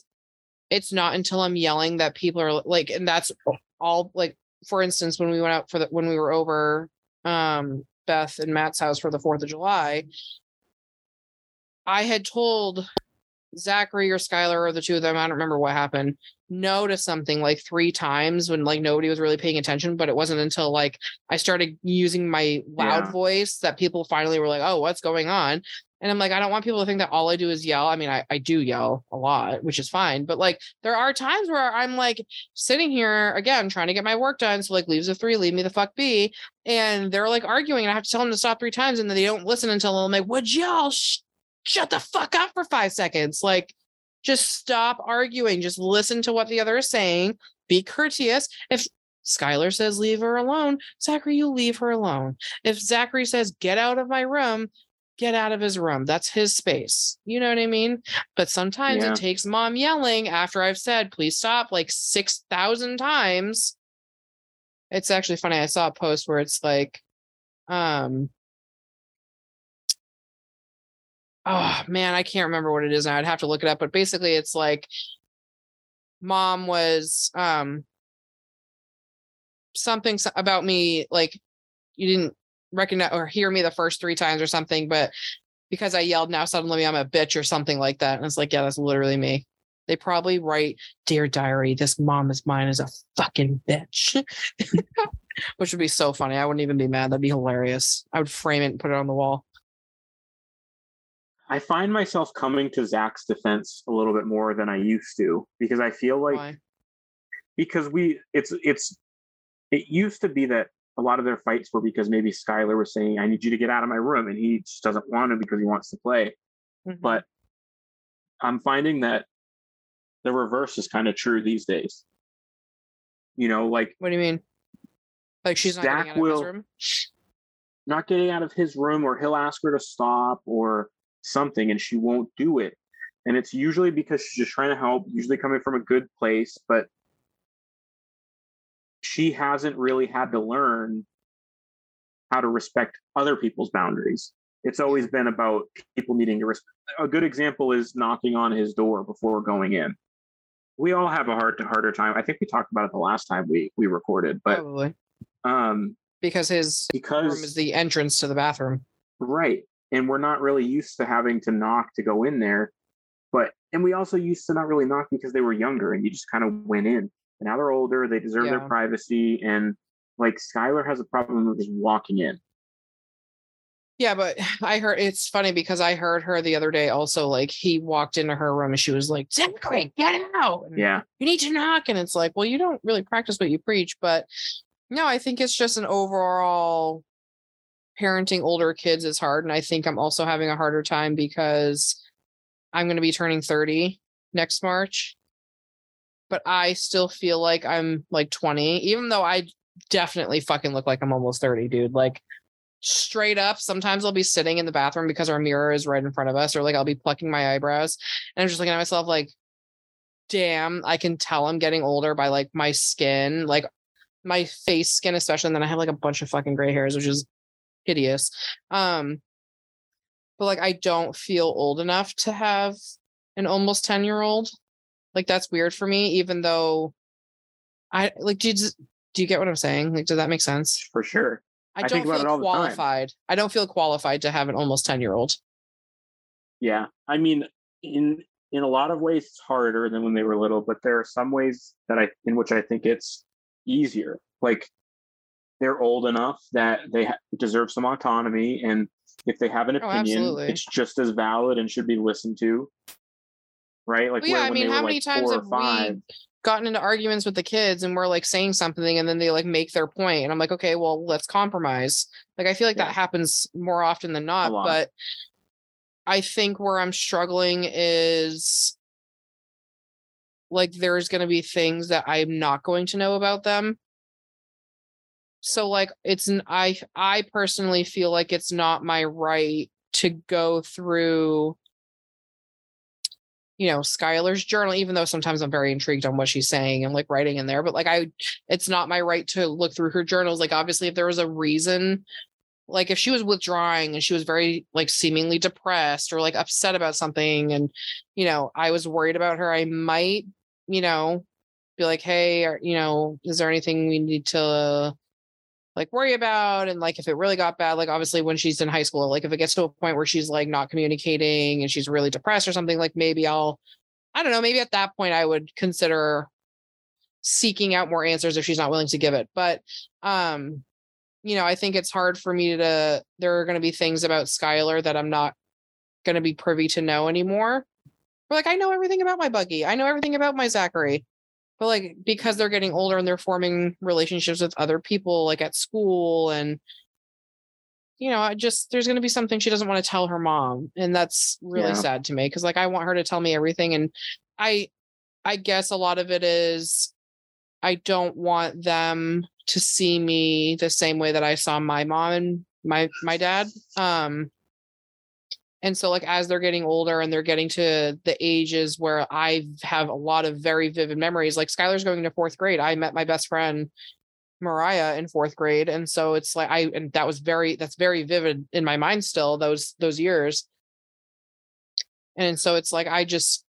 it's not until I'm yelling that people are like, and that's all like, for instance, when we went out for the when we were over um Beth and Matt's house for the Fourth of July, I had told Zachary or Skylar or the two of them, I don't remember what happened, no to something like three times when like nobody was really paying attention, but it wasn't until like I started using my loud Yeah. voice that people finally were like, oh, what's going on? And I'm like, I don't want people to think that all I do is yell. I mean, I, I do yell a lot, which is fine. But like, there are times where I'm like sitting here again, trying to get my work done. So, like, leaves of three, leave me the fuck be. And they're like arguing, and I have to tell them to stop three times. And then they don't listen until I'm like, would y'all sh- shut the fuck up for five seconds? Like, just stop arguing. Just listen to what the other is saying. Be courteous. If Skylar says leave her alone, Zachary, you leave her alone. If Zachary says get out of my room, get out of his room. That's his space. You know what I mean? But sometimes Yeah. it takes mom yelling after I've said, please stop like 6,000 times. It's actually funny. I saw a post where it's like, um, oh man, I can't remember what it is now. I'd have to look it up. But basically, it's like mom was um something about me like you didn't recognize or hear me the first three times or something, but because I yelled now suddenly I'm a bitch or something like that. And it's like, yeah, that's literally me. They probably write, Dear Diary, this mom is mine is a fucking bitch. Which would be so funny. I wouldn't even be mad. That'd be hilarious. I would frame it and put it on the wall. I find myself coming to Zach's defense a little bit more than I used to because I feel like Why? because we it's it's it used to be that a lot of their fights were because maybe Skylar was saying, I need you to get out of my room and he just doesn't want to because he wants to play. Mhm. But I'm finding that the reverse is kind of true these days. You know, like what do you mean? Like she's not Zach getting out of will- his room? not getting out of his room or he'll ask her to stop or something and she won't do it. And it's usually because she's just trying to help, usually coming from a good place, but she hasn't really had to learn how to respect other people's boundaries. It's always been about people needing to respect. A good example is knocking on his door before going in. We all have a hard to harder time. I think we talked about it the last time we we recorded, but Probably. um Because his because room is the entrance to the bathroom. Right. And we're not really used to having to knock to go in there. But, and we also used to not really knock because they were younger and you just kind of went in. And now they're older, they deserve their privacy. And like Skylar has a problem with just walking in. Yeah, but I heard it's funny because I heard her the other day also like he walked into her room and she was like, Zachary, get out. And Yeah. You need to knock. And it's like, well, you don't really practice what you preach. But no, I think it's just an overall parenting older kids is hard. And I think I'm also having a harder time because I'm going to be turning 30 next March. But I still feel like I'm like 20, even though I definitely fucking look like I'm almost 30, dude. Like straight up, sometimes I'll be sitting in the bathroom because our mirror is right in front of us, or like I'll be plucking my eyebrows and I'm just looking at myself like, damn, I can tell I'm getting older by like my skin, like my face skin, especially. And then I have like a bunch of fucking gray hairs, which is hideous. Um, but like I don't feel old enough to have an almost 10 year old. Like that's weird for me, even though I like do you, just- do you get what I'm saying? Like, does that make sense? For sure. I I think don't about it feel all the time. qualified. I don't feel qualified to have an almost 10 year old. Yeah. I mean, in, in a lot of ways, it's harder than when they were little, but there are some ways that I, in which I think it's easier. Like they're old enough that they ha- deserve some autonomy. And if they have an Oh, opinion, absolutely. it's just as valid and should be listened to. Right? Like, Well, yeah, I mean, how many like times have five, we gotten into arguments with the kids and we're like saying something and then they like make their point and I'm like, okay, well, let's compromise. Like I feel like Yeah. that happens more often than not, but I think where I'm struggling is like there's going to be things that I'm not going to know about them. So like it's an I I personally feel like it's not my right to go through you know Skylar's journal even though sometimes I'm very intrigued on what she's saying and like writing in there but like I it's not my right to look through her journals. Like obviously if there was a reason like if she was withdrawing and she was very like seemingly depressed or like upset about something and you know I was worried about her I might you know be like hey are, you know is there anything we need to like worry about and like if it really got bad like obviously when she's in high school like if it gets to a point where she's like not communicating and she's really depressed or something like maybe i'll i don't know maybe at that point i would consider seeking out more answers if she's not willing to give it. But um you know i think it's hard for me to there are going to be things about skylar that i'm not going to be privy to know anymore. But like i know everything about my buggy. I know everything about my zachary but like because they're getting older and they're forming relationships with other people like at school and you know i just there's going to be something she doesn't want to tell her mom and that's really Yeah. sad to me because like i want her to tell me everything and i i guess a lot of it is i don't want them to see me the same way that i saw my mom and my my dad um and so like as they're getting older and they're getting to the ages where I have a lot of very vivid memories, like Skylar's going to fourth grade. I met my best friend Mariah in fourth grade. And so it's like I and that was very that's very vivid in my mind still, those those years. And so it's like I just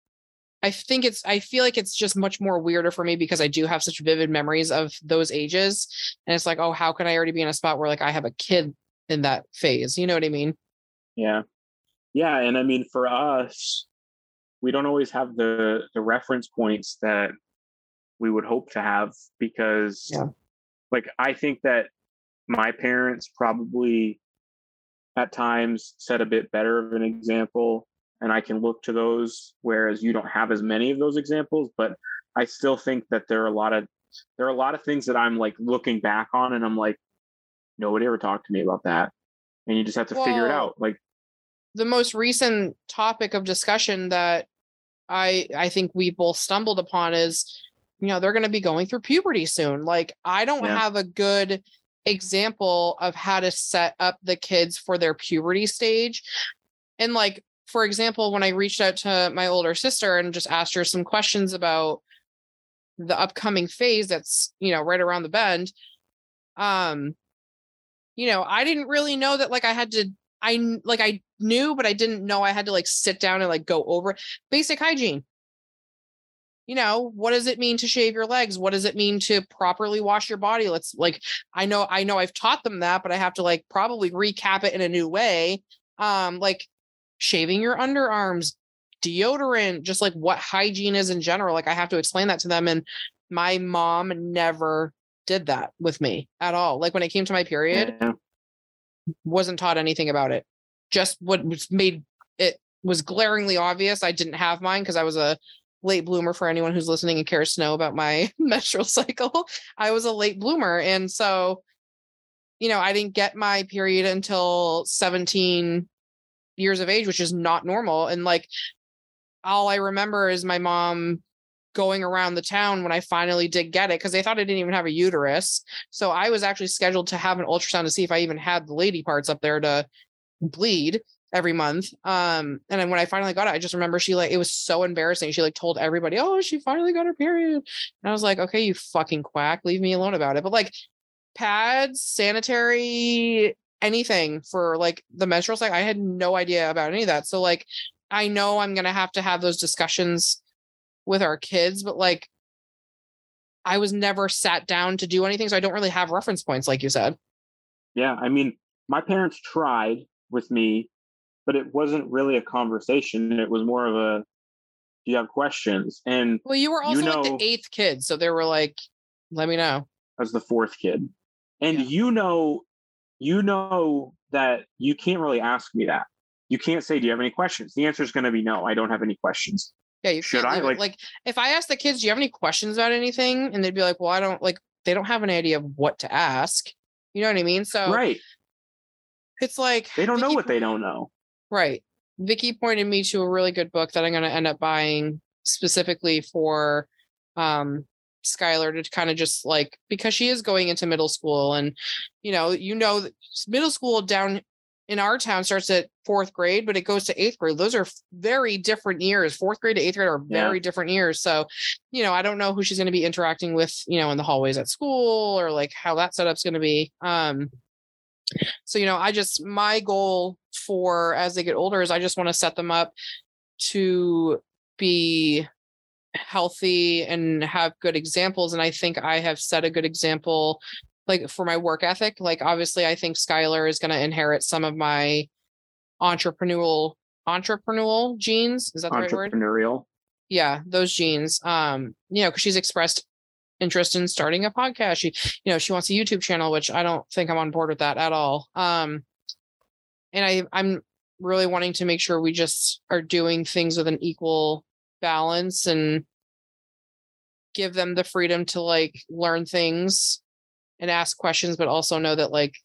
I think it's I feel like it's just much more weirder for me because I do have such vivid memories of those ages. And it's like, oh, how can I already be in a spot where like I have a kid in that phase? You know what I mean? Yeah. Yeah. And I mean, for us, we don't always have the the reference points that we would hope to have because Yeah. like I think that my parents probably at times set a bit better of an example and I can look to those whereas you don't have as many of those examples but I still think that there are a lot of there are a lot of things that I'm like looking back on and I'm like nobody ever talked to me about that and you just have to figure it out like the most recent topic of discussion that I I think we both stumbled upon is you know they're going to be going through puberty soon. Like I don't Yeah. have a good example of how to set up the kids for their puberty stage. And like for example, when I reached out to my older sister and just asked her some questions about the upcoming phase that's, you know, right around the bend, um you know, I didn't really know that like I had to I like I knew, but I didn't know I had to like sit down and like go over basic hygiene. You know, what does it mean to shave your legs? What does it mean to properly wash your body? Let's like I know I know I've taught them that, but I have to like probably recap it in a new way. Um like shaving your underarms, deodorant, just like what hygiene is in general. Like I have to explain that to them and my mom never did that with me at all. Like when it came to my period, yeah. Wasn't taught anything about it. Just what was made it was glaringly obvious. I didn't have mine because I was a late bloomer for anyone who's listening and cares to know about my menstrual cycle. I was a late bloomer. And so, you know, I didn't get my period until 17 years of age, which is not normal. And like all I remember is my mom going around the town when I finally did get it because they thought I didn't even have a uterus. So I was actually scheduled to have an ultrasound to see if I even had the lady parts up there to bleed every month. Um, and then when I finally got it, I just remember she like it was so embarrassing. She like told everybody, "Oh, she finally got her period," and I was like, "Okay, you fucking quack, leave me alone about it." But like pads, sanitary, anything for like the menstrual cycle, I had no idea about any of that. So like, I know I'm gonna have to have those discussions with our kids, but like. I was never sat down to do anything, so I don't really have reference points, like you said. Yeah, I mean, my parents tried with me, but it wasn't really a conversation. It was more of a, do you have questions? And Well, you were also You like the eighth kid, so they were like, "Let me know." as the fourth kid, and Yeah. you know, you know that you can't really ask me that. You can't say, "Do you have any questions?" The answer is going to be no. I don't have any questions. Yeah, you Should I? Like- like if I ask the kids, "Do you have any questions about anything?" and they'd be like, "Well, I don't like." They don't have an idea of what to ask. You know what I mean? So right? it's like They don't know Vicky what they don't know. Right. Vicky pointed me to a really good book that I'm going to end up buying specifically for um Skylar to kind of just like because she is going into middle school and you know, you know middle school down in our town starts at 4th grade but it goes to 8th grade. Those are very different years. 4th grade to 8th grade are Yeah. very different years. So, you know, I don't know who she's going to be interacting with, you know, in the hallways at school or like how that setup's going to be. Um so you know i just my goal for as they get older is i just want to set them up to be healthy and have good examples and i think i have set a good example like for my work ethic like obviously i think skylar is going to inherit some of my entrepreneurial entrepreneurial genes is that the right word? Entrepreneurial. yeah those genes um you know because she's expressed interest in starting a podcast. She you know she wants a youtube channel which i don't think i'm on board with that at all. Um and i i'm really wanting to make sure we just are doing things with an equal balance and give them the freedom to like learn things and ask questions but also know that like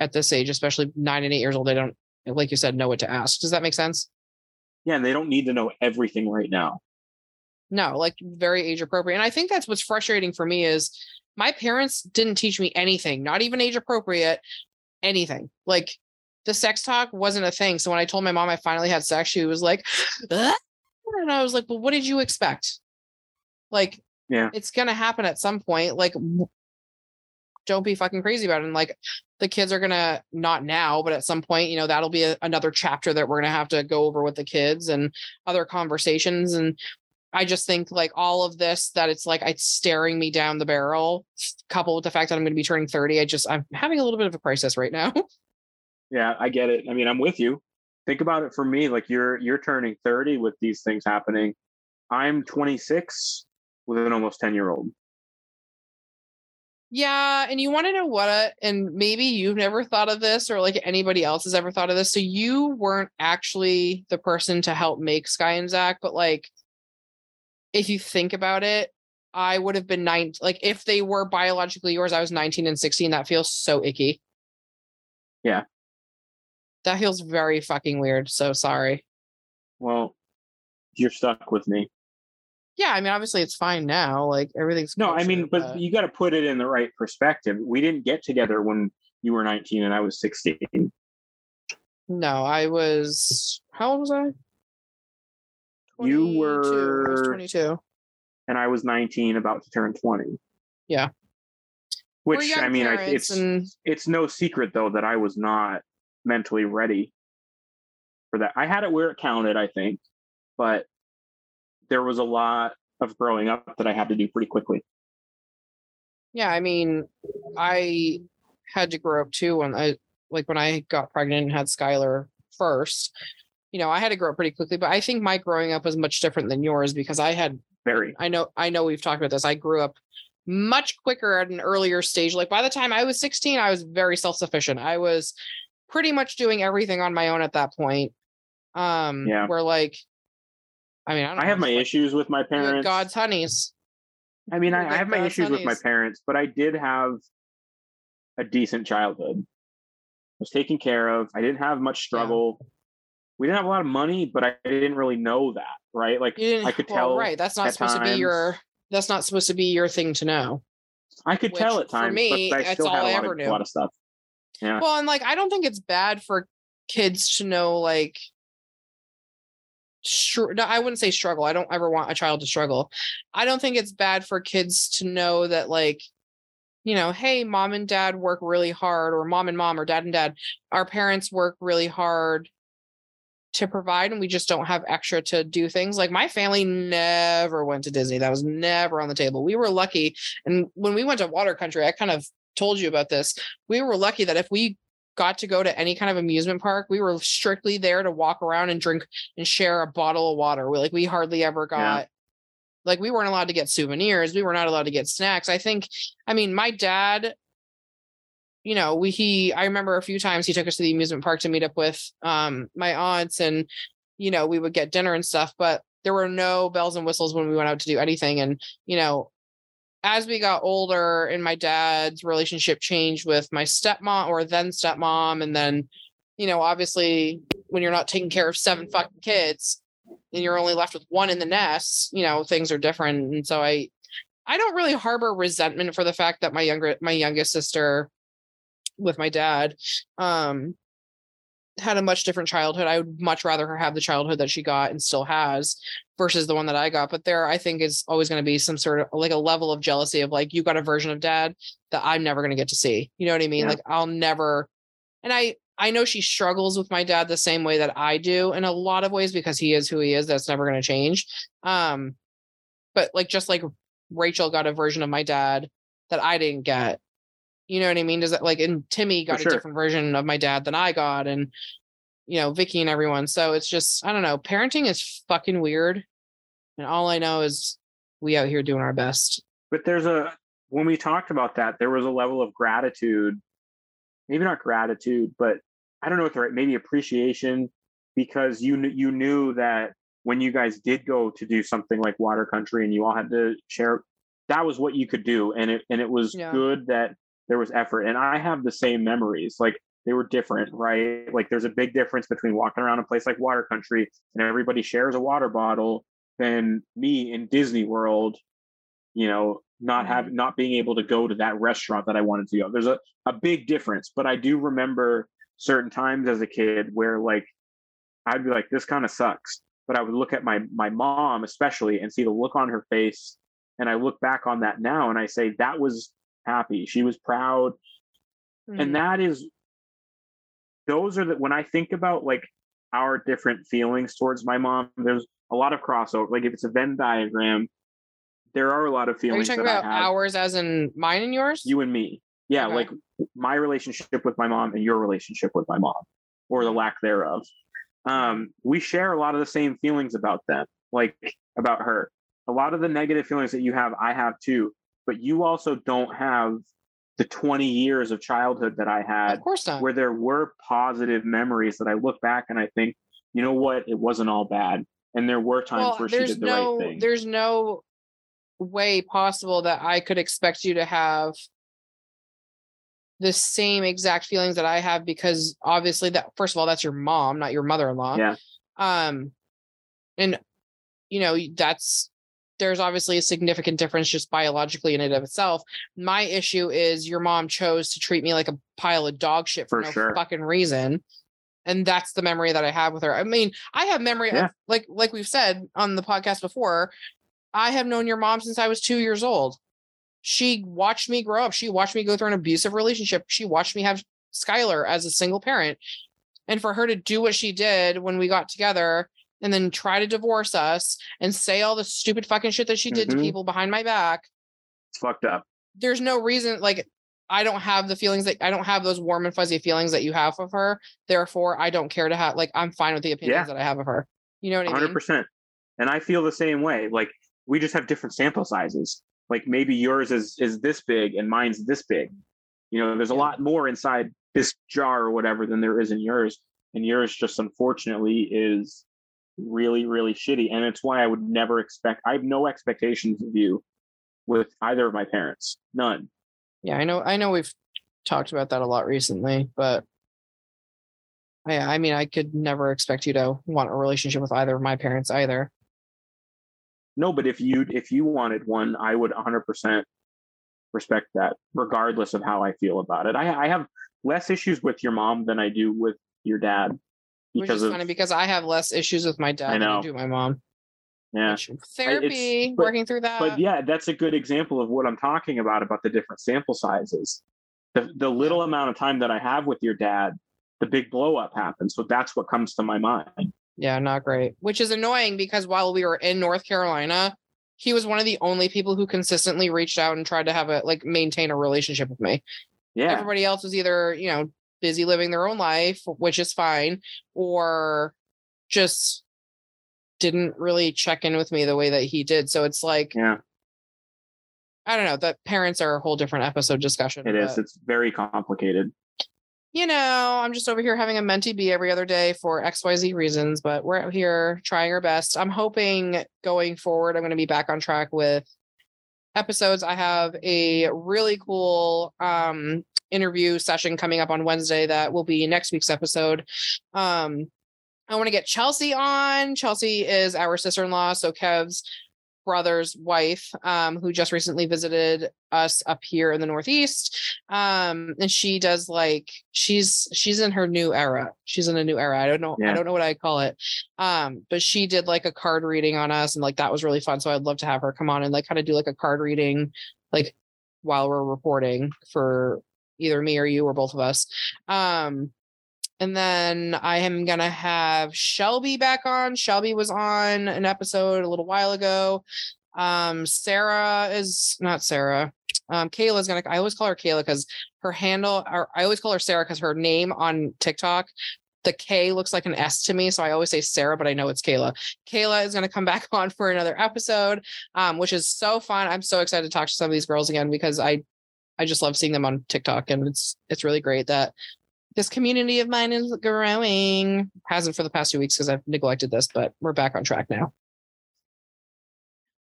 at this age especially nine and eight years old they don't like you said know what to ask does that make sense Yeah, and they don't need to know everything right now. No, like very age appropriate. And I think that's what's frustrating for me is my parents didn't teach me anything, not even age appropriate, anything. Like the sex talk wasn't a thing. So when I told my mom I finally had sex, she was like, "Ah?" and I was like, well, what did you expect? Like, Yeah. it's gonna happen at some point. Like, don't be fucking crazy about it. And like, the kids are gonna not now, but at some point, you know, that'll be a, another chapter that we're gonna have to go over with the kids and other conversations. And I just think like all of this that it's like it's staring me down the barrel, coupled with the fact that I'm going to be turning 30. I just I'm having a little bit of a crisis right now. Yeah, I get it. I mean, I'm with you. think about it for me like you're you're turning 30 with these things happening i'm 26 with an almost 10 year old yeah and you want to know what uh, and maybe you've never thought of this or like anybody else has ever thought of this so you weren't actually the person to help make sky and zach but like if you think about it i would have been nine like if they were biologically yours i was 19 and 16 that feels so icky yeah that feels very fucking weird. So sorry. Well, you're stuck with me. Yeah, I mean, obviously it's fine now. Like everything's no. I mean, but, but... you got to put it in the right perspective. We didn't get together when you were 19 and I was 16. No, I was. How old was I? 22. You were I 22, and I was 19, about to turn 20. Yeah. Which I mean, I, it's and... it's no secret though that I was not mentally ready for that. I had it where it counted, I think, but there was a lot of growing up that I had to do pretty quickly. Yeah, I mean, I had to grow up too when I like when I got pregnant and had Skylar first. You know, I had to grow up pretty quickly, but I think my growing up was much different than yours because I had very I know I know we've talked about this. I grew up much quicker at an earlier stage. Like by the time I was 16, I was very self-sufficient. I was pretty much doing everything on my own at that point. Um, yeah. Where like, I mean, I, I have my like, issues with my parents. God's honeys. I mean, I, I, have my God's issues honeys. with my parents, but I did have a decent childhood. I was taken care of. I didn't have much struggle. Yeah. We didn't have a lot of money, but I didn't really know that, right? Like I could well, tell. Right. That's not supposed times, to be your. That's not supposed to be your thing to know. I could Which, tell at times, for me, but I still had a lot, of, a lot of stuff. Yeah. Well, and like I don't think it's bad for kids to know like str- I wouldn't say struggle. I don't ever want a child to struggle. I don't think it's bad for kids to know that like you know, hey, mom and dad work really hard or mom and mom or dad and dad, our parents work really hard to provide and we just don't have extra to do things. Like my family never went to Disney. That was never on the table. We were lucky and when we went to water country, I kind of told you about this. We were lucky that if we got to go to any kind of amusement park, we were strictly there to walk around and drink and share a bottle of water. We like we hardly ever got yeah. like we weren't allowed to get souvenirs. We were not allowed to get snacks. I think I mean my dad you know, we he I remember a few times he took us to the amusement park to meet up with um my aunts and you know, we would get dinner and stuff, but there were no bells and whistles when we went out to do anything and you know, as we got older and my dad's relationship changed with my stepmom or then stepmom and then you know obviously when you're not taking care of seven fucking kids and you're only left with one in the nest you know things are different. And so i i don't really harbor resentment for the fact that my younger my youngest sister with my dad um had a much different childhood. I would much rather her have the childhood that she got and still has versus the one that I got. But there, I think is always going to be some sort of like a level of jealousy of like, you got a version of dad that I'm never going to get to see. You know what I mean? Yeah. Like I'll never, and I, I know she struggles with my dad the same way that I do in a lot of ways because he is who he is. That's never going to change. Um, but like, just like Rachel got a version of my dad that I didn't get you know what I mean? Does that like and Timmy got sure. a different version of my dad than I got, and you know, Vicky and everyone. So it's just I don't know. Parenting is fucking weird. And all I know is we out here doing our best. But there's a when we talked about that, there was a level of gratitude, maybe not gratitude, but I don't know what the right maybe appreciation because you you knew that when you guys did go to do something like water country and you all had to share that was what you could do and it and it was yeah. good that there was effort. And I have the same memories. Like they were different, right? Like there's a big difference between walking around a place like Water Country and everybody shares a water bottle than me in Disney World, you know, not mm-hmm. have not being able to go to that restaurant that I wanted to go. There's a, a big difference. But I do remember certain times as a kid where like I'd be like, this kind of sucks. But I would look at my my mom especially and see the look on her face. And I look back on that now and I say that was happy. She was proud. Mm-hmm. And that is those are the when I think about like our different feelings towards my mom, there's a lot of crossover. Like if it's a Venn diagram, there are a lot of feelings. Are you talking about ours as in mine and yours? You and me. Yeah, okay. like my relationship with my mom and your relationship with my mom, or the lack thereof. um, we share a lot of the same feelings about them, like about her. A lot of the negative feelings that you have, I have too. But you also don't have the 20 years of childhood that I had, of course not. where there were positive memories that I look back and I think, you know what, it wasn't all bad. And there were times well, where she did the no, right thing. there's no way possible that I could expect you to have the same exact feelings that I have because obviously that first of all that's your mom, not your mother-in-law. Yeah. Um and you know that's there's obviously a significant difference just biologically in and of itself. My issue is your mom chose to treat me like a pile of dog shit for, For no sure. fucking reason. And that's the memory that I have with her. I mean, I have memory Yeah. of like like we've said on the podcast before, I have known your mom since I was 2 years old. She watched me grow up. She watched me go through an abusive relationship. She watched me have Skylar as a single parent. And for her to do what she did when we got together and then try to divorce us and say all the stupid fucking shit that she did Mhm. to people behind my back, it's fucked up. there's no reason like I don't have the feelings that I don't have those warm and fuzzy feelings that you have of her. Therefore, I don't care to have like I'm fine with the opinions Yeah. that I have of her. You know what I hundred mean? percent. And I feel the same way. Like we just have different sample sizes. Like maybe yours is is this big and mine's this big. You know, there's a lot more inside this jar or whatever than there is in yours. And yours just unfortunately is really, really shitty. And it's why I would never expect I have no expectations of you with either of my parents. None. Yeah, I know. I know we've talked about that a lot recently, but I, I mean, I could never expect you to want a relationship with either of my parents either. No, but if you if you wanted one, I would 100% respect that, regardless of how I feel about it. I, I have less issues with your mom than I do with your dad Which because is of funny because I have less issues with my dad I than I do my mom. yeah. Which therapy, but- working through that. But yeah, that's a good example of what I'm talking about about the different sample sizes. The the little amount of time that I have with your dad, the big blow up happens. So that's what comes to my mind. Yeah, not great. Which is annoying because while we were in North Carolina, he was one of the only people who consistently reached out and tried to have a like maintain a relationship with me. Yeah. Everybody else was either, you know, busy living their own life, which is fine, or just didn't really check in with me the way that he did. So it's like, Yeah, I don't know, that parents are a whole different episode discussion. it is. It's very complicated. you know, I'm just over here having a mentee bee every other day for XYZ reasons, but we're out here trying our best. I'm hoping going forward, I'm going to be back on track with episodes. I have a really cool um, interview session coming up on Wednesday that will be next week's episode. Um, I want to get Chelsea on. Chelsea is our sister in law. So Kev's brother's wife, um, who just recently visited us up here in the Northeast. Um, and she does like she's she's in her new era. She's in a new era. I don't know. I don't know what I call it. Um, but she did like a card reading on us, and like that was really fun. So I'd love to have her come on and like kind of do like a card reading, like while we're reporting for either me or you or both of us. Um, and then I am gonna have Shelby back on. Shelby was on an episode a little while ago. Um, Sarah is not Sarah. Um, Kayla's gonna. I always call her Kayla because her handle. Or I always call her Sarah because her name on TikTok, the K looks like an S to me, so I always say Sarah, but I know it's Kayla. Kayla is gonna come back on for another episode, um, which is so fun. I'm so excited to talk to some of these girls again because I, I just love seeing them on TikTok, and it's it's really great that this community of mine is growing. Hasn't for the past two weeks because I've neglected this, but we're back on track now.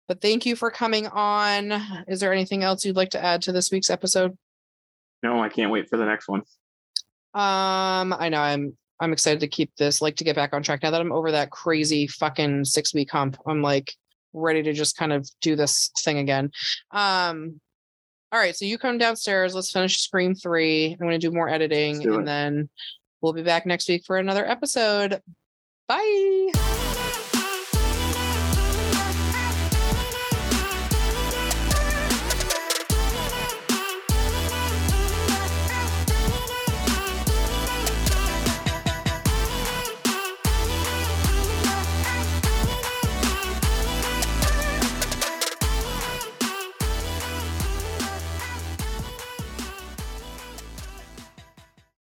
But thank you for coming on. Is there anything else you'd like to add to this week's episode? No, I can't wait for the next one. Um, I know I'm I'm excited to keep this, like to get back on track now that I'm over that crazy fucking six week hump. I'm like ready to just kind of do this thing again. Um, all right, so you come downstairs. Let's finish Scream three. I'm going to do more editing, do and then we'll be back next week for another episode. Bye.